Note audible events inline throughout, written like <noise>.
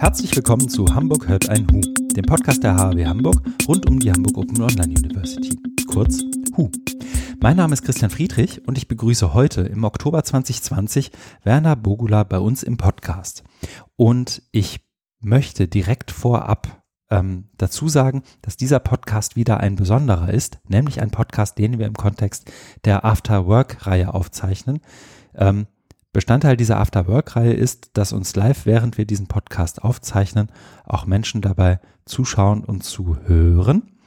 Herzlich willkommen zu Hamburg hört ein Hu, dem Podcast der HAW Hamburg rund um die Hamburg Open Online University, kurz HU. Mein Name ist Christian Friedrich und ich begrüße heute im Oktober 2020 Werner Bogula bei uns im Podcast. Und ich möchte direkt vorab ähm, dazu sagen, dass dieser Podcast wieder ein besonderer ist, nämlich ein Podcast, den wir im Kontext der After-Work-Reihe aufzeichnen. Ähm, Bestandteil dieser After-Work-Reihe ist, dass uns live, während wir diesen Podcast aufzeichnen, auch Menschen dabei zuschauen und zuhören,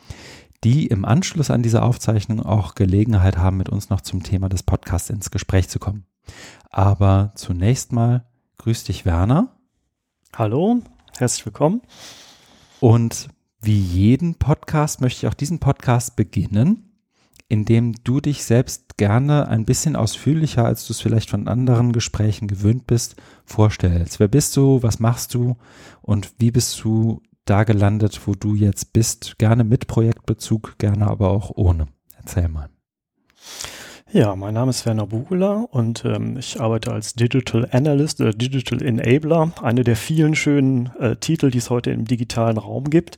die im Anschluss an diese Aufzeichnung auch Gelegenheit haben, mit uns noch zum Thema des Podcasts ins Gespräch zu kommen. Aber zunächst mal grüß dich, Werner. Hallo, herzlich willkommen. Und wie jeden Podcast möchte ich auch diesen Podcast beginnen indem du dich selbst gerne ein bisschen ausführlicher, als du es vielleicht von anderen Gesprächen gewöhnt bist, vorstellst. Wer bist du? Was machst du? Und wie bist du da gelandet, wo du jetzt bist? Gerne mit Projektbezug, gerne aber auch ohne. Erzähl mal. Ja, mein Name ist Werner Bugula und ähm, ich arbeite als Digital Analyst oder Digital Enabler, eine der vielen schönen äh, Titel, die es heute im digitalen Raum gibt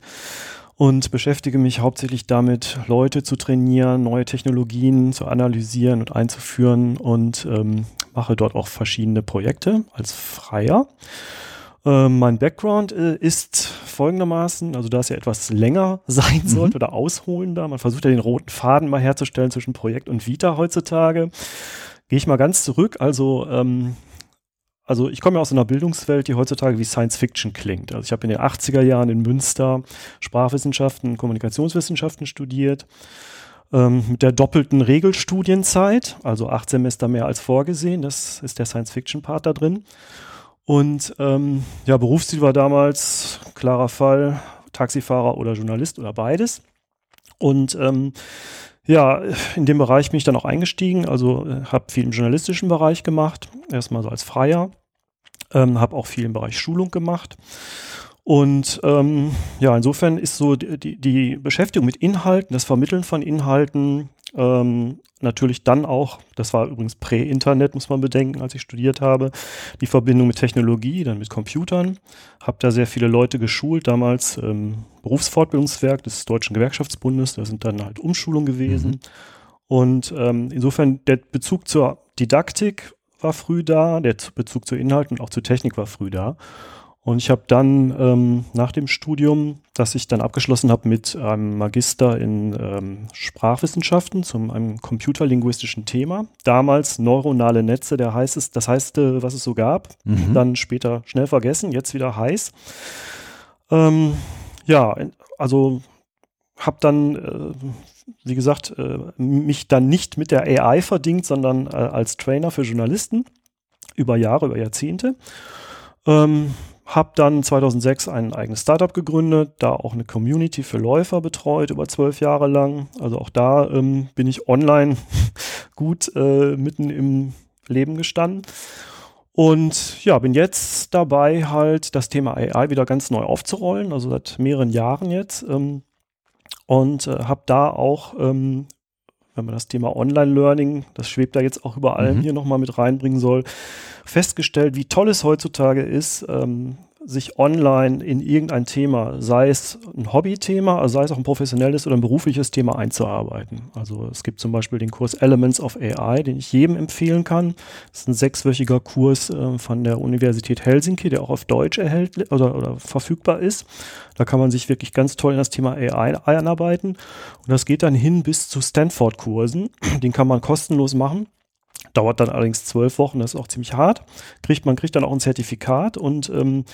und beschäftige mich hauptsächlich damit, Leute zu trainieren, neue Technologien zu analysieren und einzuführen und ähm, mache dort auch verschiedene Projekte als Freier. Ähm, mein Background äh, ist folgendermaßen, also da es ja etwas länger <laughs> sein mhm. sollte oder ausholender, man versucht ja den roten Faden mal herzustellen zwischen Projekt und Vita heutzutage, gehe ich mal ganz zurück. Also ähm, also ich komme ja aus einer Bildungswelt, die heutzutage wie Science Fiction klingt. Also ich habe in den 80er Jahren in Münster Sprachwissenschaften, Kommunikationswissenschaften studiert, ähm, mit der doppelten Regelstudienzeit, also acht Semester mehr als vorgesehen. Das ist der Science Fiction Part da drin. Und ähm, ja, Berufsziel war damals klarer Fall, Taxifahrer oder Journalist oder beides. Und ähm, ja, in dem Bereich bin ich dann auch eingestiegen, also äh, habe viel im journalistischen Bereich gemacht, erstmal so als Freier, ähm, habe auch viel im Bereich Schulung gemacht. Und ähm, ja, insofern ist so die, die Beschäftigung mit Inhalten, das Vermitteln von Inhalten ähm, natürlich dann auch, das war übrigens Prä-Internet, muss man bedenken, als ich studiert habe, die Verbindung mit Technologie, dann mit Computern. Habe da sehr viele Leute geschult, damals ähm, Berufsfortbildungswerk des Deutschen Gewerkschaftsbundes, da sind dann halt Umschulungen gewesen. Mhm. Und ähm, insofern der Bezug zur Didaktik war früh da, der Bezug zu Inhalten und auch zur Technik war früh da. Und ich habe dann ähm, nach dem Studium, das ich dann abgeschlossen habe mit einem Magister in ähm, Sprachwissenschaften zum einem computerlinguistischen Thema, damals neuronale Netze, der heißt das heißt, was es so gab, mhm. dann später schnell vergessen, jetzt wieder heiß. Ähm, ja, also habe dann, äh, wie gesagt, äh, mich dann nicht mit der AI verdingt, sondern äh, als Trainer für Journalisten über Jahre, über Jahrzehnte. Ähm, habe dann 2006 ein eigenes Startup gegründet, da auch eine Community für Läufer betreut über zwölf Jahre lang. Also auch da ähm, bin ich online <laughs> gut äh, mitten im Leben gestanden. Und ja, bin jetzt dabei, halt das Thema AI wieder ganz neu aufzurollen, also seit mehreren Jahren jetzt. Ähm, und äh, habe da auch ähm, wenn man das Thema Online-Learning, das schwebt da jetzt auch über allem mhm. hier nochmal mit reinbringen soll, festgestellt, wie toll es heutzutage ist, ähm, sich online in irgendein Thema, sei es ein Hobbythema, also sei es auch ein professionelles oder ein berufliches Thema einzuarbeiten. Also es gibt zum Beispiel den Kurs Elements of AI, den ich jedem empfehlen kann. Das ist ein sechswöchiger Kurs äh, von der Universität Helsinki, der auch auf Deutsch erhält oder, oder verfügbar ist. Da kann man sich wirklich ganz toll in das Thema AI einarbeiten. Und das geht dann hin bis zu Stanford-Kursen. Den kann man kostenlos machen. Dauert dann allerdings zwölf Wochen, das ist auch ziemlich hart. Kriegt, man kriegt dann auch ein Zertifikat und ähm,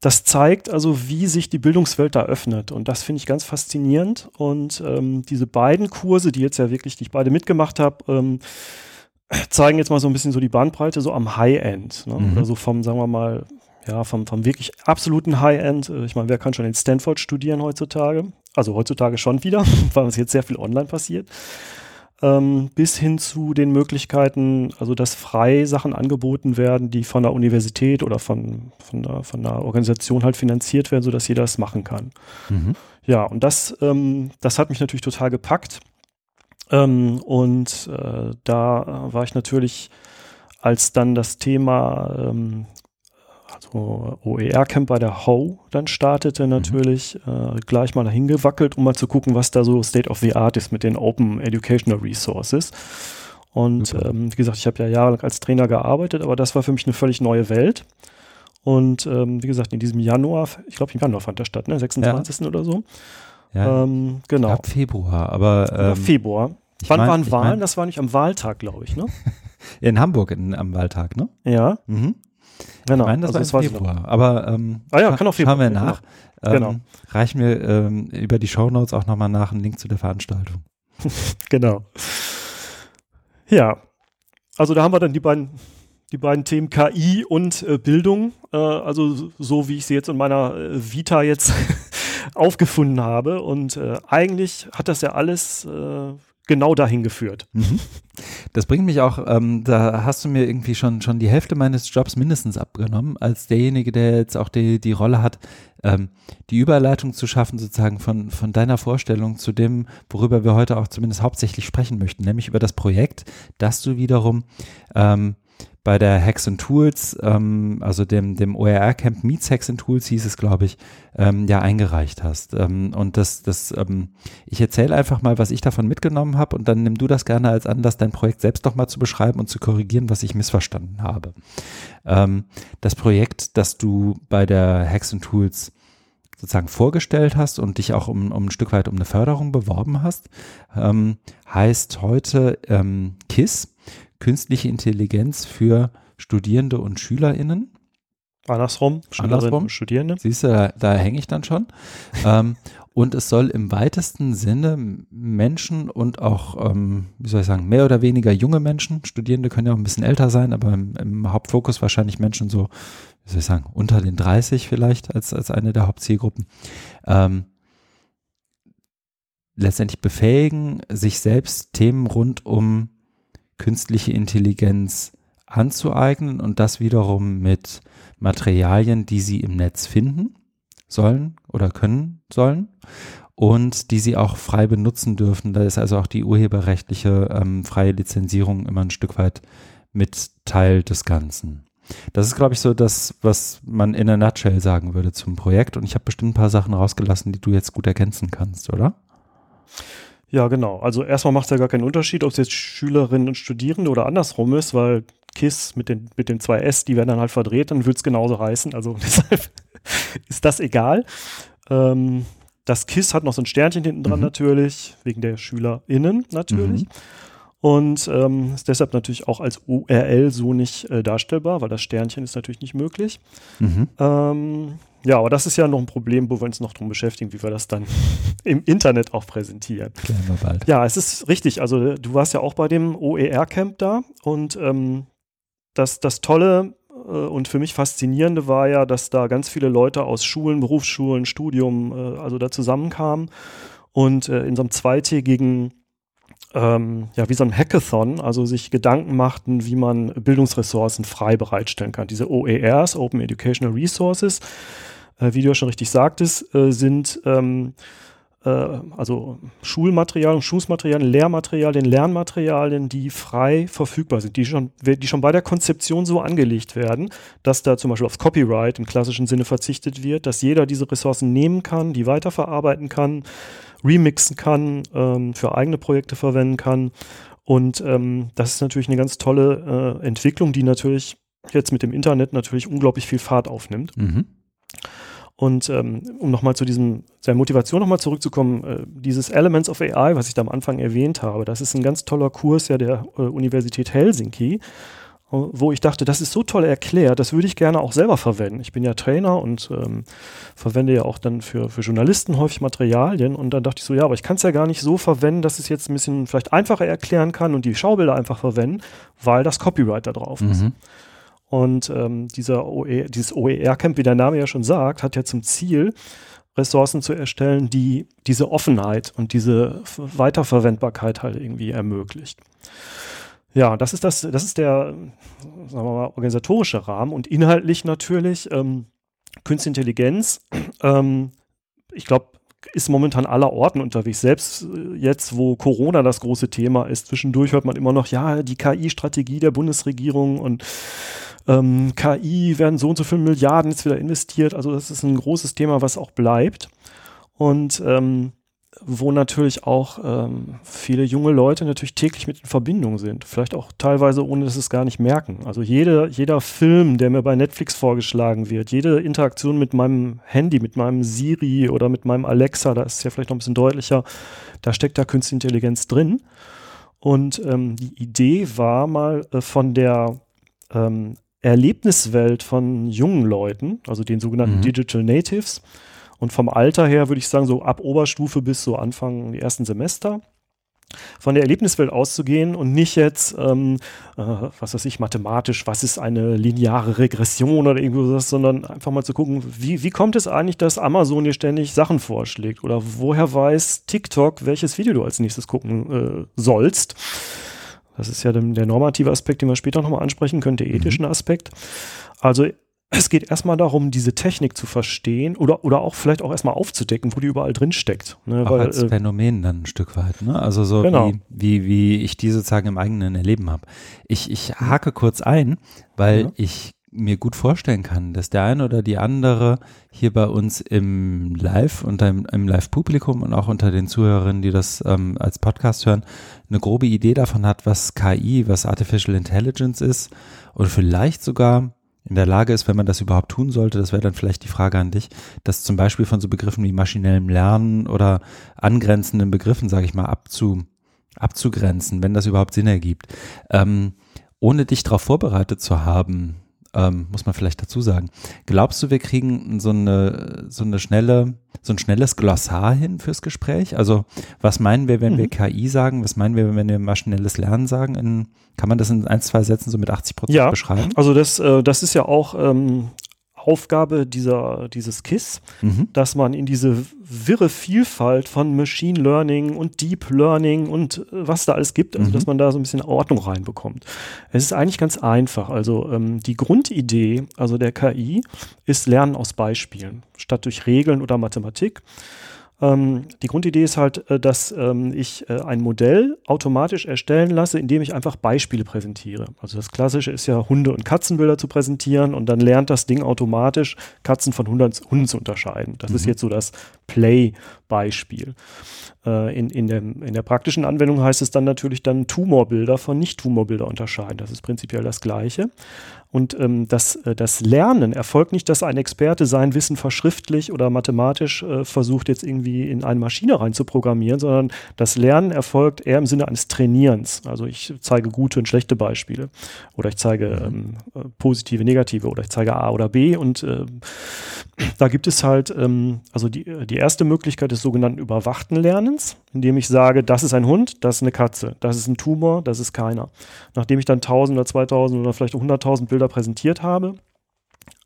das zeigt also, wie sich die Bildungswelt da öffnet. Und das finde ich ganz faszinierend. Und ähm, diese beiden Kurse, die jetzt ja wirklich, die ich beide mitgemacht habe, ähm, zeigen jetzt mal so ein bisschen so die Bandbreite so am High-End. Ne? Mhm. Oder so vom, sagen wir mal, ja, vom, vom wirklich absoluten High-End. Äh, ich meine, wer kann schon in Stanford studieren heutzutage? Also heutzutage schon wieder, <laughs> weil es jetzt sehr viel online passiert ähm, bis hin zu den Möglichkeiten, also dass frei Sachen angeboten werden, die von der Universität oder von, von, der, von der Organisation halt finanziert werden, sodass jeder es machen kann. Mhm. Ja, und das, ähm, das hat mich natürlich total gepackt. Ähm, und äh, da war ich natürlich, als dann das Thema also OER-Camp bei der HO dann startete mhm. natürlich, mhm. äh, gleich mal dahin gewackelt, um mal zu gucken, was da so State of the Art ist mit den Open Educational Resources. Und ähm, wie gesagt, ich habe ja jahrelang als Trainer gearbeitet, aber das war für mich eine völlig neue Welt. Und ähm, wie gesagt, in diesem Januar, ich glaube im Januar fand der statt, ne? 26. Ja. oder so. Ja, ähm, genau. Ab Februar, aber ähm, Februar. Wann mein, waren Wahlen? Mein, das war nicht am Wahltag, glaube ich, ne? <laughs> in Hamburg in, am Wahltag, ne? Ja. Mhm. Genau. Ich meine, das also war im Februar. Aber ähm, ah ja, kann auch Februar. Schauen wir nach. Genau. Ähm, genau. Reichen wir ähm, über die Shownotes auch nochmal nach einen Link zu der Veranstaltung. <laughs> genau. Ja, also da haben wir dann die beiden, die beiden Themen KI und äh, Bildung. Äh, also so wie ich sie jetzt in meiner äh, Vita jetzt <laughs> aufgefunden habe. Und äh, eigentlich hat das ja alles äh, genau dahin geführt. Mhm. Das bringt mich auch, ähm, da hast du mir irgendwie schon, schon die Hälfte meines Jobs mindestens abgenommen, als derjenige, der jetzt auch die, die Rolle hat, ähm, die Überleitung zu schaffen, sozusagen von, von deiner Vorstellung zu dem, worüber wir heute auch zumindest hauptsächlich sprechen möchten, nämlich über das Projekt, das du wiederum ähm, bei der Hacks and Tools, ähm, also dem, dem OER Camp Meets Hacks and Tools hieß es, glaube ich, ähm, ja eingereicht hast. Ähm, und das, das, ähm, ich erzähle einfach mal, was ich davon mitgenommen habe und dann nimm du das gerne als Anlass, dein Projekt selbst doch mal zu beschreiben und zu korrigieren, was ich missverstanden habe. Ähm, das Projekt, das du bei der Hacks and Tools sozusagen vorgestellt hast und dich auch um, um ein Stück weit um eine Förderung beworben hast, ähm, heißt heute ähm, KISS künstliche Intelligenz für Studierende und SchülerInnen. Andersrum, Andersrum. Studierende. Siehst du, da, da hänge ich dann schon. ähm, <laughs> und es soll im weitesten Sinne Menschen und auch, ähm, wie soll ich sagen, mehr oder weniger junge Menschen, Studierende können ja auch ein bisschen älter sein, aber im, im Hauptfokus wahrscheinlich Menschen so, wie soll ich sagen, unter den 30 vielleicht als, als eine der Hauptzielgruppen, ähm, letztendlich befähigen, sich selbst Themen rund um künstliche Intelligenz anzueignen und das wiederum mit Materialien, die sie im Netz finden sollen oder können sollen und die sie auch frei benutzen dürfen. Da ist also auch die urheberrechtliche ähm, freie Lizenzierung immer ein Stück weit mit Teil des Ganzen. Das ist, glaube ich, so das, was man in a nutshell sagen würde zum Projekt. Und ich habe bestimmt ein paar Sachen rausgelassen, die du jetzt gut ergänzen kannst, oder? Ja, genau. Also erstmal macht es ja gar keinen Unterschied, ob es jetzt Schülerinnen und Studierende oder andersrum ist, weil KISS mit den, mit den zwei S, die werden dann halt verdreht, dann würde es genauso heißen. Also <laughs> deshalb ist das egal. Ähm, das KISS hat noch so ein Sternchen hinten dran mhm. natürlich, wegen der SchülerInnen natürlich. Mhm. Und ähm, ist deshalb natürlich auch als URL so nicht äh, darstellbar, weil das Sternchen ist natürlich nicht möglich. Mhm. Ähm, ja, aber das ist ja noch ein Problem, wo wir uns noch drum beschäftigen, wie wir das dann <laughs> im Internet auch präsentieren. Wir bald. Ja, es ist richtig. Also du warst ja auch bei dem OER-Camp da und ähm, das, das Tolle äh, und für mich Faszinierende war ja, dass da ganz viele Leute aus Schulen, Berufsschulen, Studium, äh, also da zusammenkamen und äh, in so einem zweitägigen ähm, ja, wie so ein Hackathon, also sich Gedanken machten, wie man Bildungsressourcen frei bereitstellen kann. Diese OERs, Open Educational Resources, äh, wie du ja schon richtig sagtest, äh, sind ähm, äh, also Schulmaterialien, Schulmaterialien, Lehrmaterialien, Lernmaterialien, die frei verfügbar sind, die schon, die schon bei der Konzeption so angelegt werden, dass da zum Beispiel aufs Copyright im klassischen Sinne verzichtet wird, dass jeder diese Ressourcen nehmen kann, die weiterverarbeiten kann, remixen kann, ähm, für eigene Projekte verwenden kann. Und ähm, das ist natürlich eine ganz tolle äh, Entwicklung, die natürlich jetzt mit dem Internet natürlich unglaublich viel Fahrt aufnimmt. Mhm. Und ähm, um nochmal zu diesem, der Motivation nochmal zurückzukommen, äh, dieses Elements of AI, was ich da am Anfang erwähnt habe, das ist ein ganz toller Kurs ja der äh, Universität Helsinki, wo ich dachte, das ist so toll erklärt, das würde ich gerne auch selber verwenden. Ich bin ja Trainer und ähm, verwende ja auch dann für, für Journalisten häufig Materialien und dann dachte ich so, ja, aber ich kann es ja gar nicht so verwenden, dass es jetzt ein bisschen vielleicht einfacher erklären kann und die Schaubilder einfach verwenden, weil das Copyright da drauf ist. Mhm. Und ähm, dieser OE, dieses OER-Camp, wie der Name ja schon sagt, hat ja zum Ziel, Ressourcen zu erstellen, die diese Offenheit und diese Weiterverwendbarkeit halt irgendwie ermöglicht. Ja, das ist das, das ist der, sagen wir mal, organisatorische Rahmen und inhaltlich natürlich ähm, Künstliche Intelligenz. Ähm, ich glaube, ist momentan aller Orten unterwegs. Selbst äh, jetzt, wo Corona das große Thema ist, zwischendurch hört man immer noch, ja, die KI-Strategie der Bundesregierung und ähm, KI werden so und so viele Milliarden jetzt wieder investiert. Also das ist ein großes Thema, was auch bleibt. Und ähm, wo natürlich auch ähm, viele junge Leute natürlich täglich mit in Verbindung sind. Vielleicht auch teilweise, ohne dass sie es gar nicht merken. Also jede, jeder Film, der mir bei Netflix vorgeschlagen wird, jede Interaktion mit meinem Handy, mit meinem Siri oder mit meinem Alexa, da ist es ja vielleicht noch ein bisschen deutlicher, da steckt da Künstliche Intelligenz drin. Und ähm, die Idee war mal äh, von der ähm, Erlebniswelt von jungen Leuten, also den sogenannten mhm. Digital Natives, und vom Alter her würde ich sagen, so ab Oberstufe bis so Anfang die ersten Semester von der Erlebniswelt auszugehen und nicht jetzt, ähm, äh, was weiß ich, mathematisch, was ist eine lineare Regression oder irgendwas, sondern einfach mal zu gucken, wie, wie kommt es eigentlich, dass Amazon dir ständig Sachen vorschlägt oder woher weiß TikTok, welches Video du als nächstes gucken äh, sollst. Das ist ja der, der normative Aspekt, den wir später nochmal ansprechen können, der mhm. ethische Aspekt. Also es geht erstmal darum, diese Technik zu verstehen oder, oder auch vielleicht auch erstmal aufzudecken, wo die überall drin steckt. Ne? Auch Weil, als äh, Phänomen dann ein Stück weit. Ne? Also so genau. wie, wie, wie ich die sozusagen im eigenen Erleben habe. Ich, ich hake kurz ein, weil ja. ich mir gut vorstellen kann, dass der eine oder die andere hier bei uns im Live, unter im, im Live-Publikum und auch unter den Zuhörerinnen, die das ähm, als Podcast hören, eine grobe Idee davon hat, was KI, was Artificial Intelligence ist und vielleicht sogar in der Lage ist, wenn man das überhaupt tun sollte, das wäre dann vielleicht die Frage an dich, dass zum Beispiel von so Begriffen wie maschinellem Lernen oder angrenzenden Begriffen, sage ich mal, abzu, abzugrenzen, wenn das überhaupt Sinn ergibt. Ähm, ohne dich darauf vorbereitet zu haben, ähm, muss man vielleicht dazu sagen. Glaubst du, wir kriegen so eine, so eine schnelle, so ein schnelles Glossar hin fürs Gespräch? Also, was meinen wir, wenn mhm. wir KI sagen? Was meinen wir, wenn wir maschinelles Lernen sagen? In, kann man das in ein, zwei Sätzen so mit 80 Prozent ja, beschreiben? Also, das, äh, das ist ja auch ähm, Aufgabe dieser, dieses KISS, mhm. dass man in diese wirre Vielfalt von Machine Learning und Deep Learning und äh, was da alles gibt, also mhm. dass man da so ein bisschen Ordnung reinbekommt. Es ist eigentlich ganz einfach. Also ähm, die Grundidee, also der KI, ist Lernen aus Beispielen, statt durch Regeln oder Mathematik. Ähm, die Grundidee ist halt, äh, dass ähm, ich äh, ein Modell automatisch erstellen lasse, indem ich einfach Beispiele präsentiere. Also das Klassische ist ja Hunde- und Katzenbilder zu präsentieren und dann lernt das Ding automatisch, Katzen von Hunden, Hunden zu unterscheiden. Das mhm. ist jetzt so das Play-Beispiel. Äh, in, in, dem, in der praktischen Anwendung heißt es dann natürlich dann Tumorbilder von Nicht-Tumorbilder unterscheiden. Das ist prinzipiell das Gleiche. Und ähm, das, äh, das Lernen erfolgt nicht, dass ein Experte sein Wissen verschriftlich oder mathematisch äh, versucht, jetzt irgendwie in eine Maschine rein zu programmieren, sondern das Lernen erfolgt eher im Sinne eines Trainierens. Also ich zeige gute und schlechte Beispiele oder ich zeige mhm. ähm, äh, positive, negative oder ich zeige A oder B und äh, da gibt es halt, ähm, also die, die erste Möglichkeit des sogenannten überwachten Lernens, indem ich sage, das ist ein Hund, das ist eine Katze, das ist ein Tumor, das ist keiner. Nachdem ich dann 1000 oder 2000 oder vielleicht 100.000 Bilder präsentiert habe,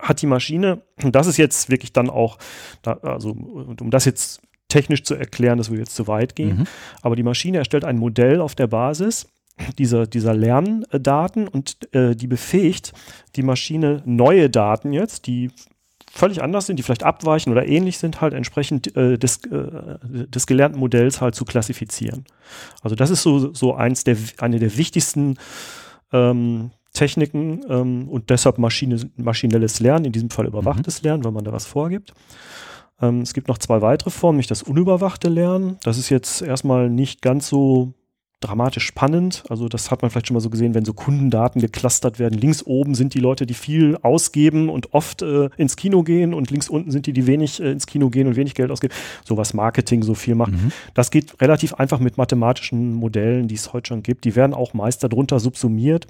hat die Maschine, und das ist jetzt wirklich dann auch, da, also um das jetzt technisch zu erklären, das würde jetzt zu weit gehen, mhm. aber die Maschine erstellt ein Modell auf der Basis dieser, dieser Lerndaten und äh, die befähigt die Maschine neue Daten jetzt, die völlig anders sind, die vielleicht abweichen oder ähnlich sind, halt entsprechend äh, des, äh, des gelernten Modells halt zu klassifizieren. Also das ist so, so eins der, eine der wichtigsten ähm, Techniken ähm, und deshalb Maschine, maschinelles Lernen, in diesem Fall überwachtes mhm. Lernen, weil man da was vorgibt. Ähm, es gibt noch zwei weitere Formen, nämlich das unüberwachte Lernen. Das ist jetzt erstmal nicht ganz so dramatisch spannend. Also das hat man vielleicht schon mal so gesehen, wenn so Kundendaten geclustert werden. Links oben sind die Leute, die viel ausgeben und oft äh, ins Kino gehen und links unten sind die, die wenig äh, ins Kino gehen und wenig Geld ausgeben. So was Marketing so viel macht. Mhm. Das geht relativ einfach mit mathematischen Modellen, die es heute schon gibt. Die werden auch meist darunter subsumiert,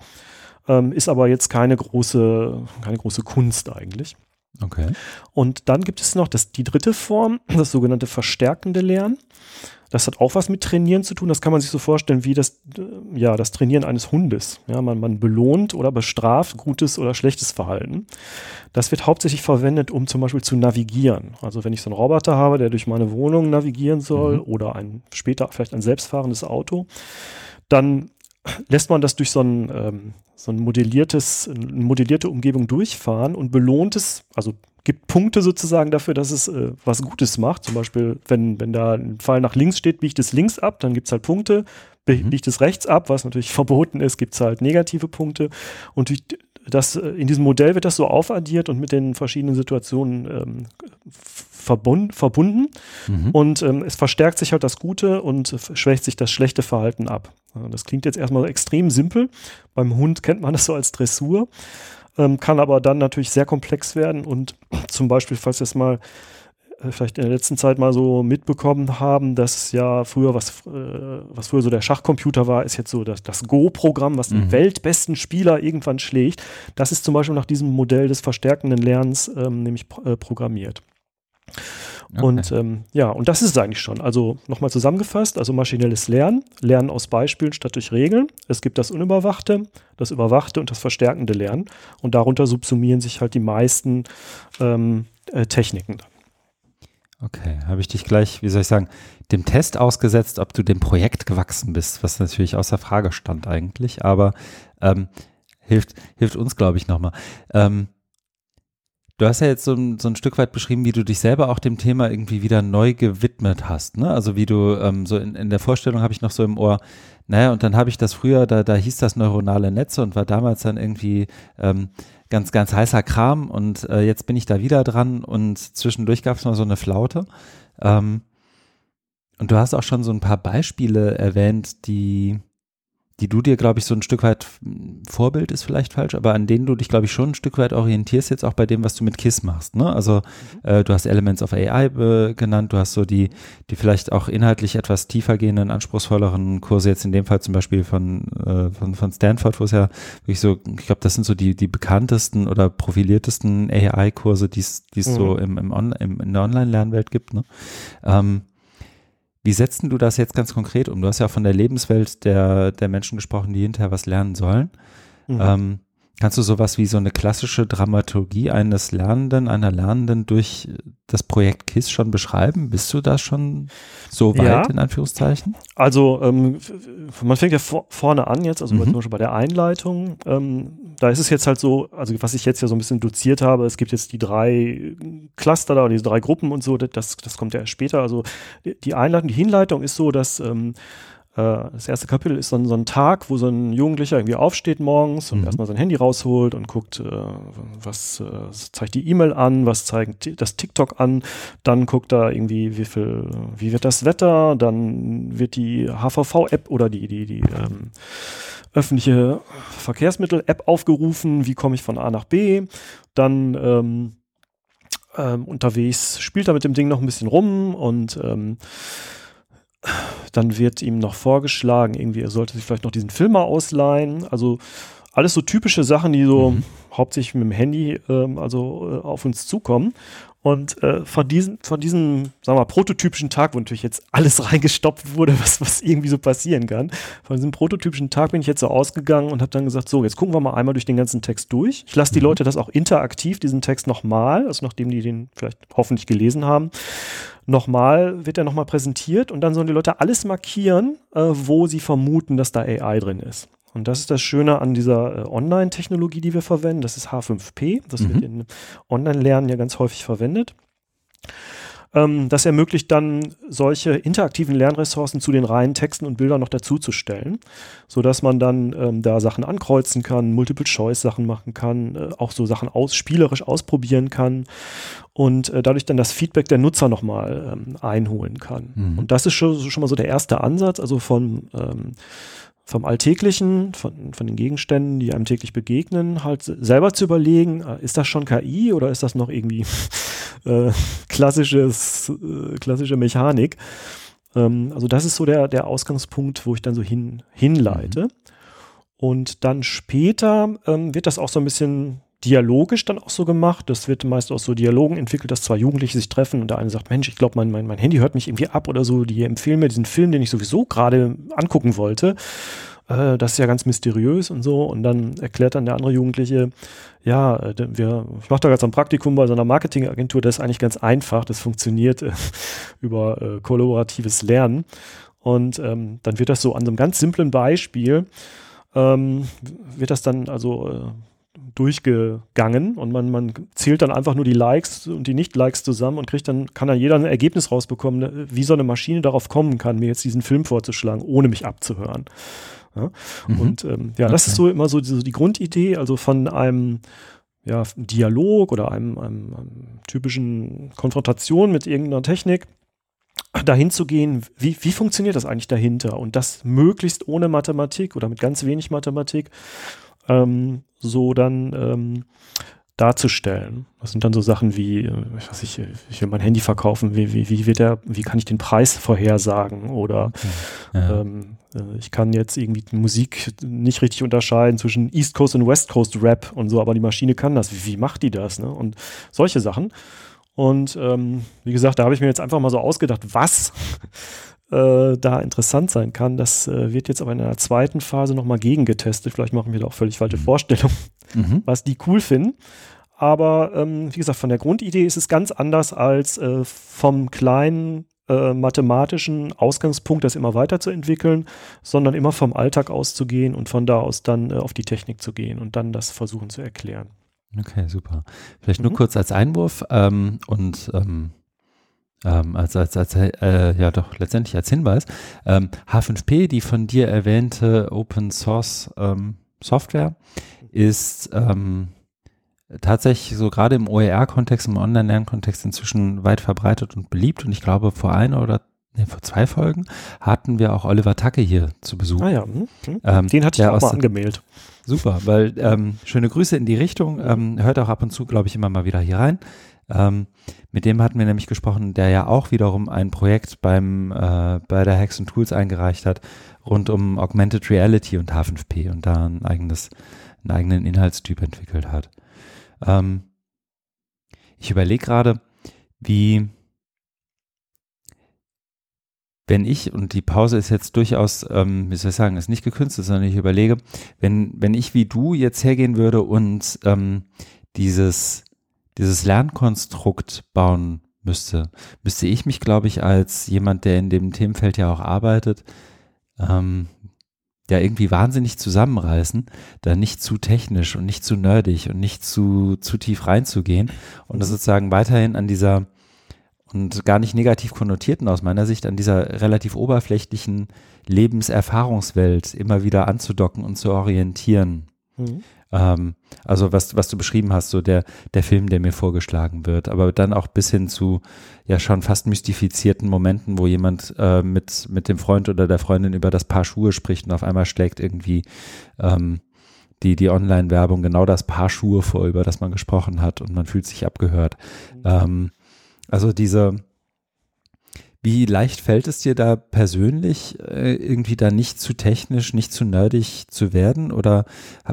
ähm, ist aber jetzt keine große, keine große Kunst eigentlich. Okay. Und dann gibt es noch das, die dritte Form, <clears throat> das sogenannte verstärkende Lernen. Das hat auch was mit Trainieren zu tun. Das kann man sich so vorstellen wie das, äh, ja, das Trainieren eines Hundes. Ja, man, man belohnt oder bestraft gutes oder schlechtes Verhalten. Das wird hauptsächlich verwendet, um zum Beispiel zu navigieren. Also wenn ich so einen Roboter habe, der durch meine Wohnung navigieren soll mhm. oder ein später vielleicht ein selbstfahrendes Auto, dann lässt man das durch so ein, ähm, so ein modelliertes, eine modellierte Umgebung durchfahren und belohnt es, also gibt Punkte sozusagen dafür, dass es äh, was Gutes macht. Zum Beispiel, wenn, wenn da ein Pfeil nach links steht, biegt es links ab, dann gibt es halt Punkte. Mhm. Biegt es rechts ab, was natürlich <laughs> verboten ist, gibt es halt negative Punkte. Und durch, das, äh, in diesem Modell wird das so aufaddiert und mit den verschiedenen Situationen ähm, verbund, verbunden. Mhm. Und ähm, es verstärkt sich halt das Gute und schwächt sich das schlechte Verhalten ab. Das klingt jetzt erstmal extrem simpel. Beim Hund kennt man <laughs> das so als Dressur, ähm, kann aber dann natürlich sehr komplex werden und <clears throat> zum Beispiel, falls es mal äh, vielleicht in der letzten Zeit mal so mitbekommen haben, dass ja früher, was, äh, was früher so der Schachcomputer war, ist jetzt so das, das Go-Programm, was mhm. die weltbesten Spieler irgendwann schlägt. Das ist zum Beispiel nach diesem Modell des verstärkenden Lernens ähm, nämlich äh, programmiert. Okay. Und ähm, ja, und das ist es eigentlich schon. Also nochmal zusammengefasst, also maschinelles Lernen, Lernen aus Beispielen statt durch Regeln. Es gibt das Unüberwachte, das Überwachte und das verstärkende Lernen. Und darunter subsumieren sich halt die meisten ähm, äh, Techniken. Okay, habe ich dich gleich, wie soll ich sagen, dem Test ausgesetzt, ob du dem Projekt gewachsen bist, was natürlich außer Frage stand eigentlich, aber ähm, hilft, hilft uns, glaube ich, nochmal. Ähm, du hast ja jetzt so ein, so ein Stück weit beschrieben, wie du dich selber auch dem Thema irgendwie wieder neu gewidmet hast, ne? Also wie du ähm, so in, in der Vorstellung habe ich noch so im Ohr, naja, und dann habe ich das früher, da, da hieß das neuronale Netze und war damals dann irgendwie ähm, ganz, ganz heißer Kram und äh, jetzt bin ich da wieder dran und zwischendurch gab es mal so eine Flaute. Ähm, und du hast auch schon so ein paar Beispiele erwähnt, die, die du dir, glaube ich, so ein Stück weit Vorbild ist vielleicht falsch, aber an denen du dich, glaube ich, schon ein Stück weit orientierst, jetzt auch bei dem, was du mit KISS machst. Ne? Also mhm. äh, du hast Elements of AI äh, genannt, du hast so die, die vielleicht auch inhaltlich etwas tiefer gehenden, anspruchsvolleren Kurse, jetzt in dem Fall zum Beispiel von, äh, von, von Stanford, wo es ja wirklich so, ich glaube, das sind so die, die bekanntesten oder profiliertesten AI-Kurse, die es mhm. so im, im, On, im, in der Online-Lernwelt gibt. Ne? Ähm, wie setzt du das jetzt ganz konkret um? Du hast ja von der Lebenswelt der, der Menschen gesprochen, die hinterher was lernen sollen. Mhm. Ähm, kannst du sowas wie so eine klassische Dramaturgie eines Lernenden, einer Lernenden durch das Projekt KISS schon beschreiben? Bist du da schon so weit, ja. in Anführungszeichen? Also, ähm, man fängt ja vor, vorne an jetzt, also mhm. zum Beispiel bei der Einleitung. Ähm, da ist es jetzt halt so, also was ich jetzt ja so ein bisschen doziert habe, es gibt jetzt die drei Cluster da, diese drei Gruppen und so, das, das kommt ja später. Also die Einleitung, die Hinleitung ist so, dass ähm, äh, das erste Kapitel ist dann so ein Tag, wo so ein Jugendlicher irgendwie aufsteht morgens und mhm. erstmal sein Handy rausholt und guckt, äh, was äh, zeigt die E-Mail an, was zeigt das TikTok an, dann guckt er irgendwie, wie viel, wie wird das Wetter, dann wird die HVV-App oder die, die, die ähm, öffentliche Verkehrsmittel-App aufgerufen, wie komme ich von A nach B, dann ähm, ähm, unterwegs spielt er mit dem Ding noch ein bisschen rum und ähm, dann wird ihm noch vorgeschlagen, irgendwie, er sollte sich vielleicht noch diesen Film mal ausleihen. Also alles so typische Sachen, die so mhm. hauptsächlich mit dem Handy ähm, also äh, auf uns zukommen. Und äh, von, diesen, von diesem, sagen wir mal, prototypischen Tag, wo natürlich jetzt alles <laughs> reingestopft wurde, was, was irgendwie so passieren kann, von diesem prototypischen Tag bin ich jetzt so ausgegangen und habe dann gesagt, so, jetzt gucken wir mal einmal durch den ganzen Text durch. Ich lasse die mhm. Leute das auch interaktiv, diesen Text nochmal, also nachdem die den vielleicht hoffentlich gelesen haben, nochmal, wird er nochmal präsentiert und dann sollen die Leute alles markieren, äh, wo sie vermuten, dass da AI drin ist. Und das ist das Schöne an dieser äh, Online-Technologie, die wir verwenden. Das ist H5P. Das mhm. wird in Online-Lernen ja ganz häufig verwendet. Ähm, das ermöglicht dann, solche interaktiven Lernressourcen zu den reinen Texten und Bildern noch dazuzustellen, sodass man dann ähm, da Sachen ankreuzen kann, Multiple-Choice-Sachen machen kann, äh, auch so Sachen aus, spielerisch ausprobieren kann und äh, dadurch dann das Feedback der Nutzer nochmal ähm, einholen kann. Mhm. Und das ist schon, schon mal so der erste Ansatz, also von ähm, vom Alltäglichen, von, von den Gegenständen, die einem täglich begegnen, halt selber zu überlegen, äh, ist das schon KI oder ist das noch irgendwie <laughs> äh, klassisches, äh, klassische Mechanik? Ähm, also das ist so der, der Ausgangspunkt, wo ich dann so hin, hinleite. Mhm. Und dann später ähm, wird das auch so ein bisschen dialogisch dann auch so gemacht. Das wird meist aus so Dialogen entwickelt, dass zwei Jugendliche sich treffen und der eine sagt, Mensch, ich glaube, mein, mein, mein Handy hört mich irgendwie ab oder so. Die empfehlen mir diesen Film, den ich sowieso gerade angucken wollte. Äh, das ist ja ganz mysteriös und so. Und dann erklärt dann der andere Jugendliche, ja, äh, wir, ich mache da gerade so ein Praktikum bei so einer Marketingagentur, das ist eigentlich ganz einfach. Das funktioniert äh, <laughs> über äh, kollaboratives Lernen. Und ähm, dann wird das so an so einem ganz simplen Beispiel, ähm, wird das dann also äh, durchgegangen und man, man zählt dann einfach nur die Likes und die Nicht-Likes zusammen und kriegt dann, kann dann jeder ein Ergebnis rausbekommen, ne, wie so eine Maschine darauf kommen kann, mir jetzt diesen Film vorzuschlagen, ohne mich abzuhören. Ja? Mhm. Und ähm, ja, okay. das ist so immer so, so die Grundidee, also von einem ja, Dialog oder einem, einem, einem typischen Konfrontation mit irgendeiner Technik dahin zu gehen, wie, wie funktioniert das eigentlich dahinter? Und das möglichst ohne Mathematik oder mit ganz wenig Mathematik ähm, so dann ähm, darzustellen. Das sind dann so Sachen wie, äh, ich weiß nicht, ich will mein Handy verkaufen, wie, wie, wie wird der, wie kann ich den Preis vorhersagen? Oder ja. ähm, äh, ich kann jetzt irgendwie die Musik nicht richtig unterscheiden zwischen East Coast und West Coast Rap und so, aber die Maschine kann das. Wie, wie macht die das? Ne? Und solche Sachen. Und ähm, wie gesagt, da habe ich mir jetzt einfach mal so ausgedacht, was äh, da interessant sein kann. Das äh, wird jetzt aber in einer zweiten Phase nochmal gegengetestet. Vielleicht machen wir da auch völlig falsche mhm. Vorstellungen, mhm. was die cool finden. Aber ähm, wie gesagt, von der Grundidee ist es ganz anders als äh, vom kleinen äh, mathematischen Ausgangspunkt, das immer weiterzuentwickeln, sondern immer vom Alltag auszugehen und von da aus dann äh, auf die Technik zu gehen und dann das versuchen zu erklären. Okay, super. Vielleicht nur mhm. kurz als Einwurf ähm, und ähm, ähm, als, als, als äh, ja doch letztendlich als Hinweis. Ähm, H5P, die von dir erwähnte Open Source ähm, Software, ist ähm, tatsächlich so gerade im OER-Kontext, im Online-Lernkontext inzwischen weit verbreitet und beliebt. Und ich glaube, vor einer oder nee, vor zwei Folgen hatten wir auch Oliver Tacke hier zu Besuch. Ah ja, mhm. ähm, den hatte ich auch mal angemeldet. Super, weil ähm, schöne Grüße in die Richtung. Ähm, hört auch ab und zu, glaube ich, immer mal wieder hier rein. Ähm, mit dem hatten wir nämlich gesprochen, der ja auch wiederum ein Projekt beim äh, bei der Hacks Tools eingereicht hat rund um Augmented Reality und H5P und da ein eigenes, einen eigenen Inhaltstyp entwickelt hat. Ähm, ich überlege gerade, wie wenn ich, und die Pause ist jetzt durchaus, ähm, wie soll ich sagen, ist nicht gekünstelt, sondern ich überlege, wenn, wenn ich wie du jetzt hergehen würde und ähm, dieses, dieses Lernkonstrukt bauen müsste, müsste ich mich, glaube ich, als jemand, der in dem Themenfeld ja auch arbeitet, ähm, ja irgendwie wahnsinnig zusammenreißen, da nicht zu technisch und nicht zu nerdig und nicht zu, zu tief reinzugehen und das sozusagen weiterhin an dieser und gar nicht negativ konnotierten aus meiner Sicht an dieser relativ oberflächlichen Lebenserfahrungswelt immer wieder anzudocken und zu orientieren. Mhm. Ähm, also was, was du beschrieben hast, so der, der Film, der mir vorgeschlagen wird, aber dann auch bis hin zu ja schon fast mystifizierten Momenten, wo jemand äh, mit, mit dem Freund oder der Freundin über das Paar Schuhe spricht und auf einmal schlägt irgendwie ähm, die, die Online-Werbung genau das Paar Schuhe vor, über das man gesprochen hat und man fühlt sich abgehört. Mhm. Ähm, also diese, wie leicht fällt es dir da persönlich, äh, irgendwie da nicht zu technisch, nicht zu nerdig zu werden? Oder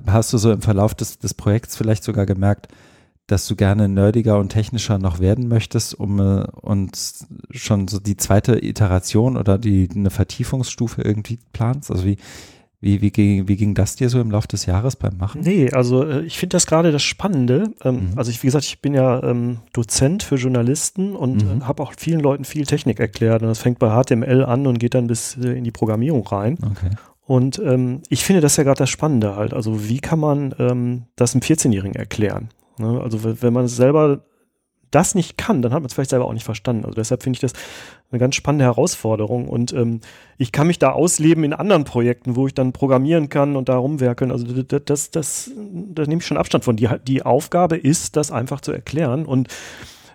hast du so im Verlauf des, des Projekts vielleicht sogar gemerkt, dass du gerne nerdiger und technischer noch werden möchtest, um äh, und schon so die zweite Iteration oder die eine Vertiefungsstufe irgendwie planst? Also wie, wie, wie, ging, wie ging das dir so im Laufe des Jahres beim Machen? Nee, also äh, ich finde das gerade das Spannende. Ähm, mhm. Also ich, wie gesagt, ich bin ja ähm, Dozent für Journalisten und mhm. äh, habe auch vielen Leuten viel Technik erklärt. Und das fängt bei HTML an und geht dann bis äh, in die Programmierung rein. Okay. Und ähm, ich finde das ja gerade das Spannende halt. Also wie kann man ähm, das einem 14-Jährigen erklären? Ne? Also wenn man selber das nicht kann, dann hat man es vielleicht selber auch nicht verstanden. Also deshalb finde ich das eine ganz spannende Herausforderung und ähm, ich kann mich da ausleben in anderen Projekten, wo ich dann programmieren kann und da rumwerkeln. Also das, das, das, da nehme ich schon Abstand von. Die, die Aufgabe ist, das einfach zu erklären und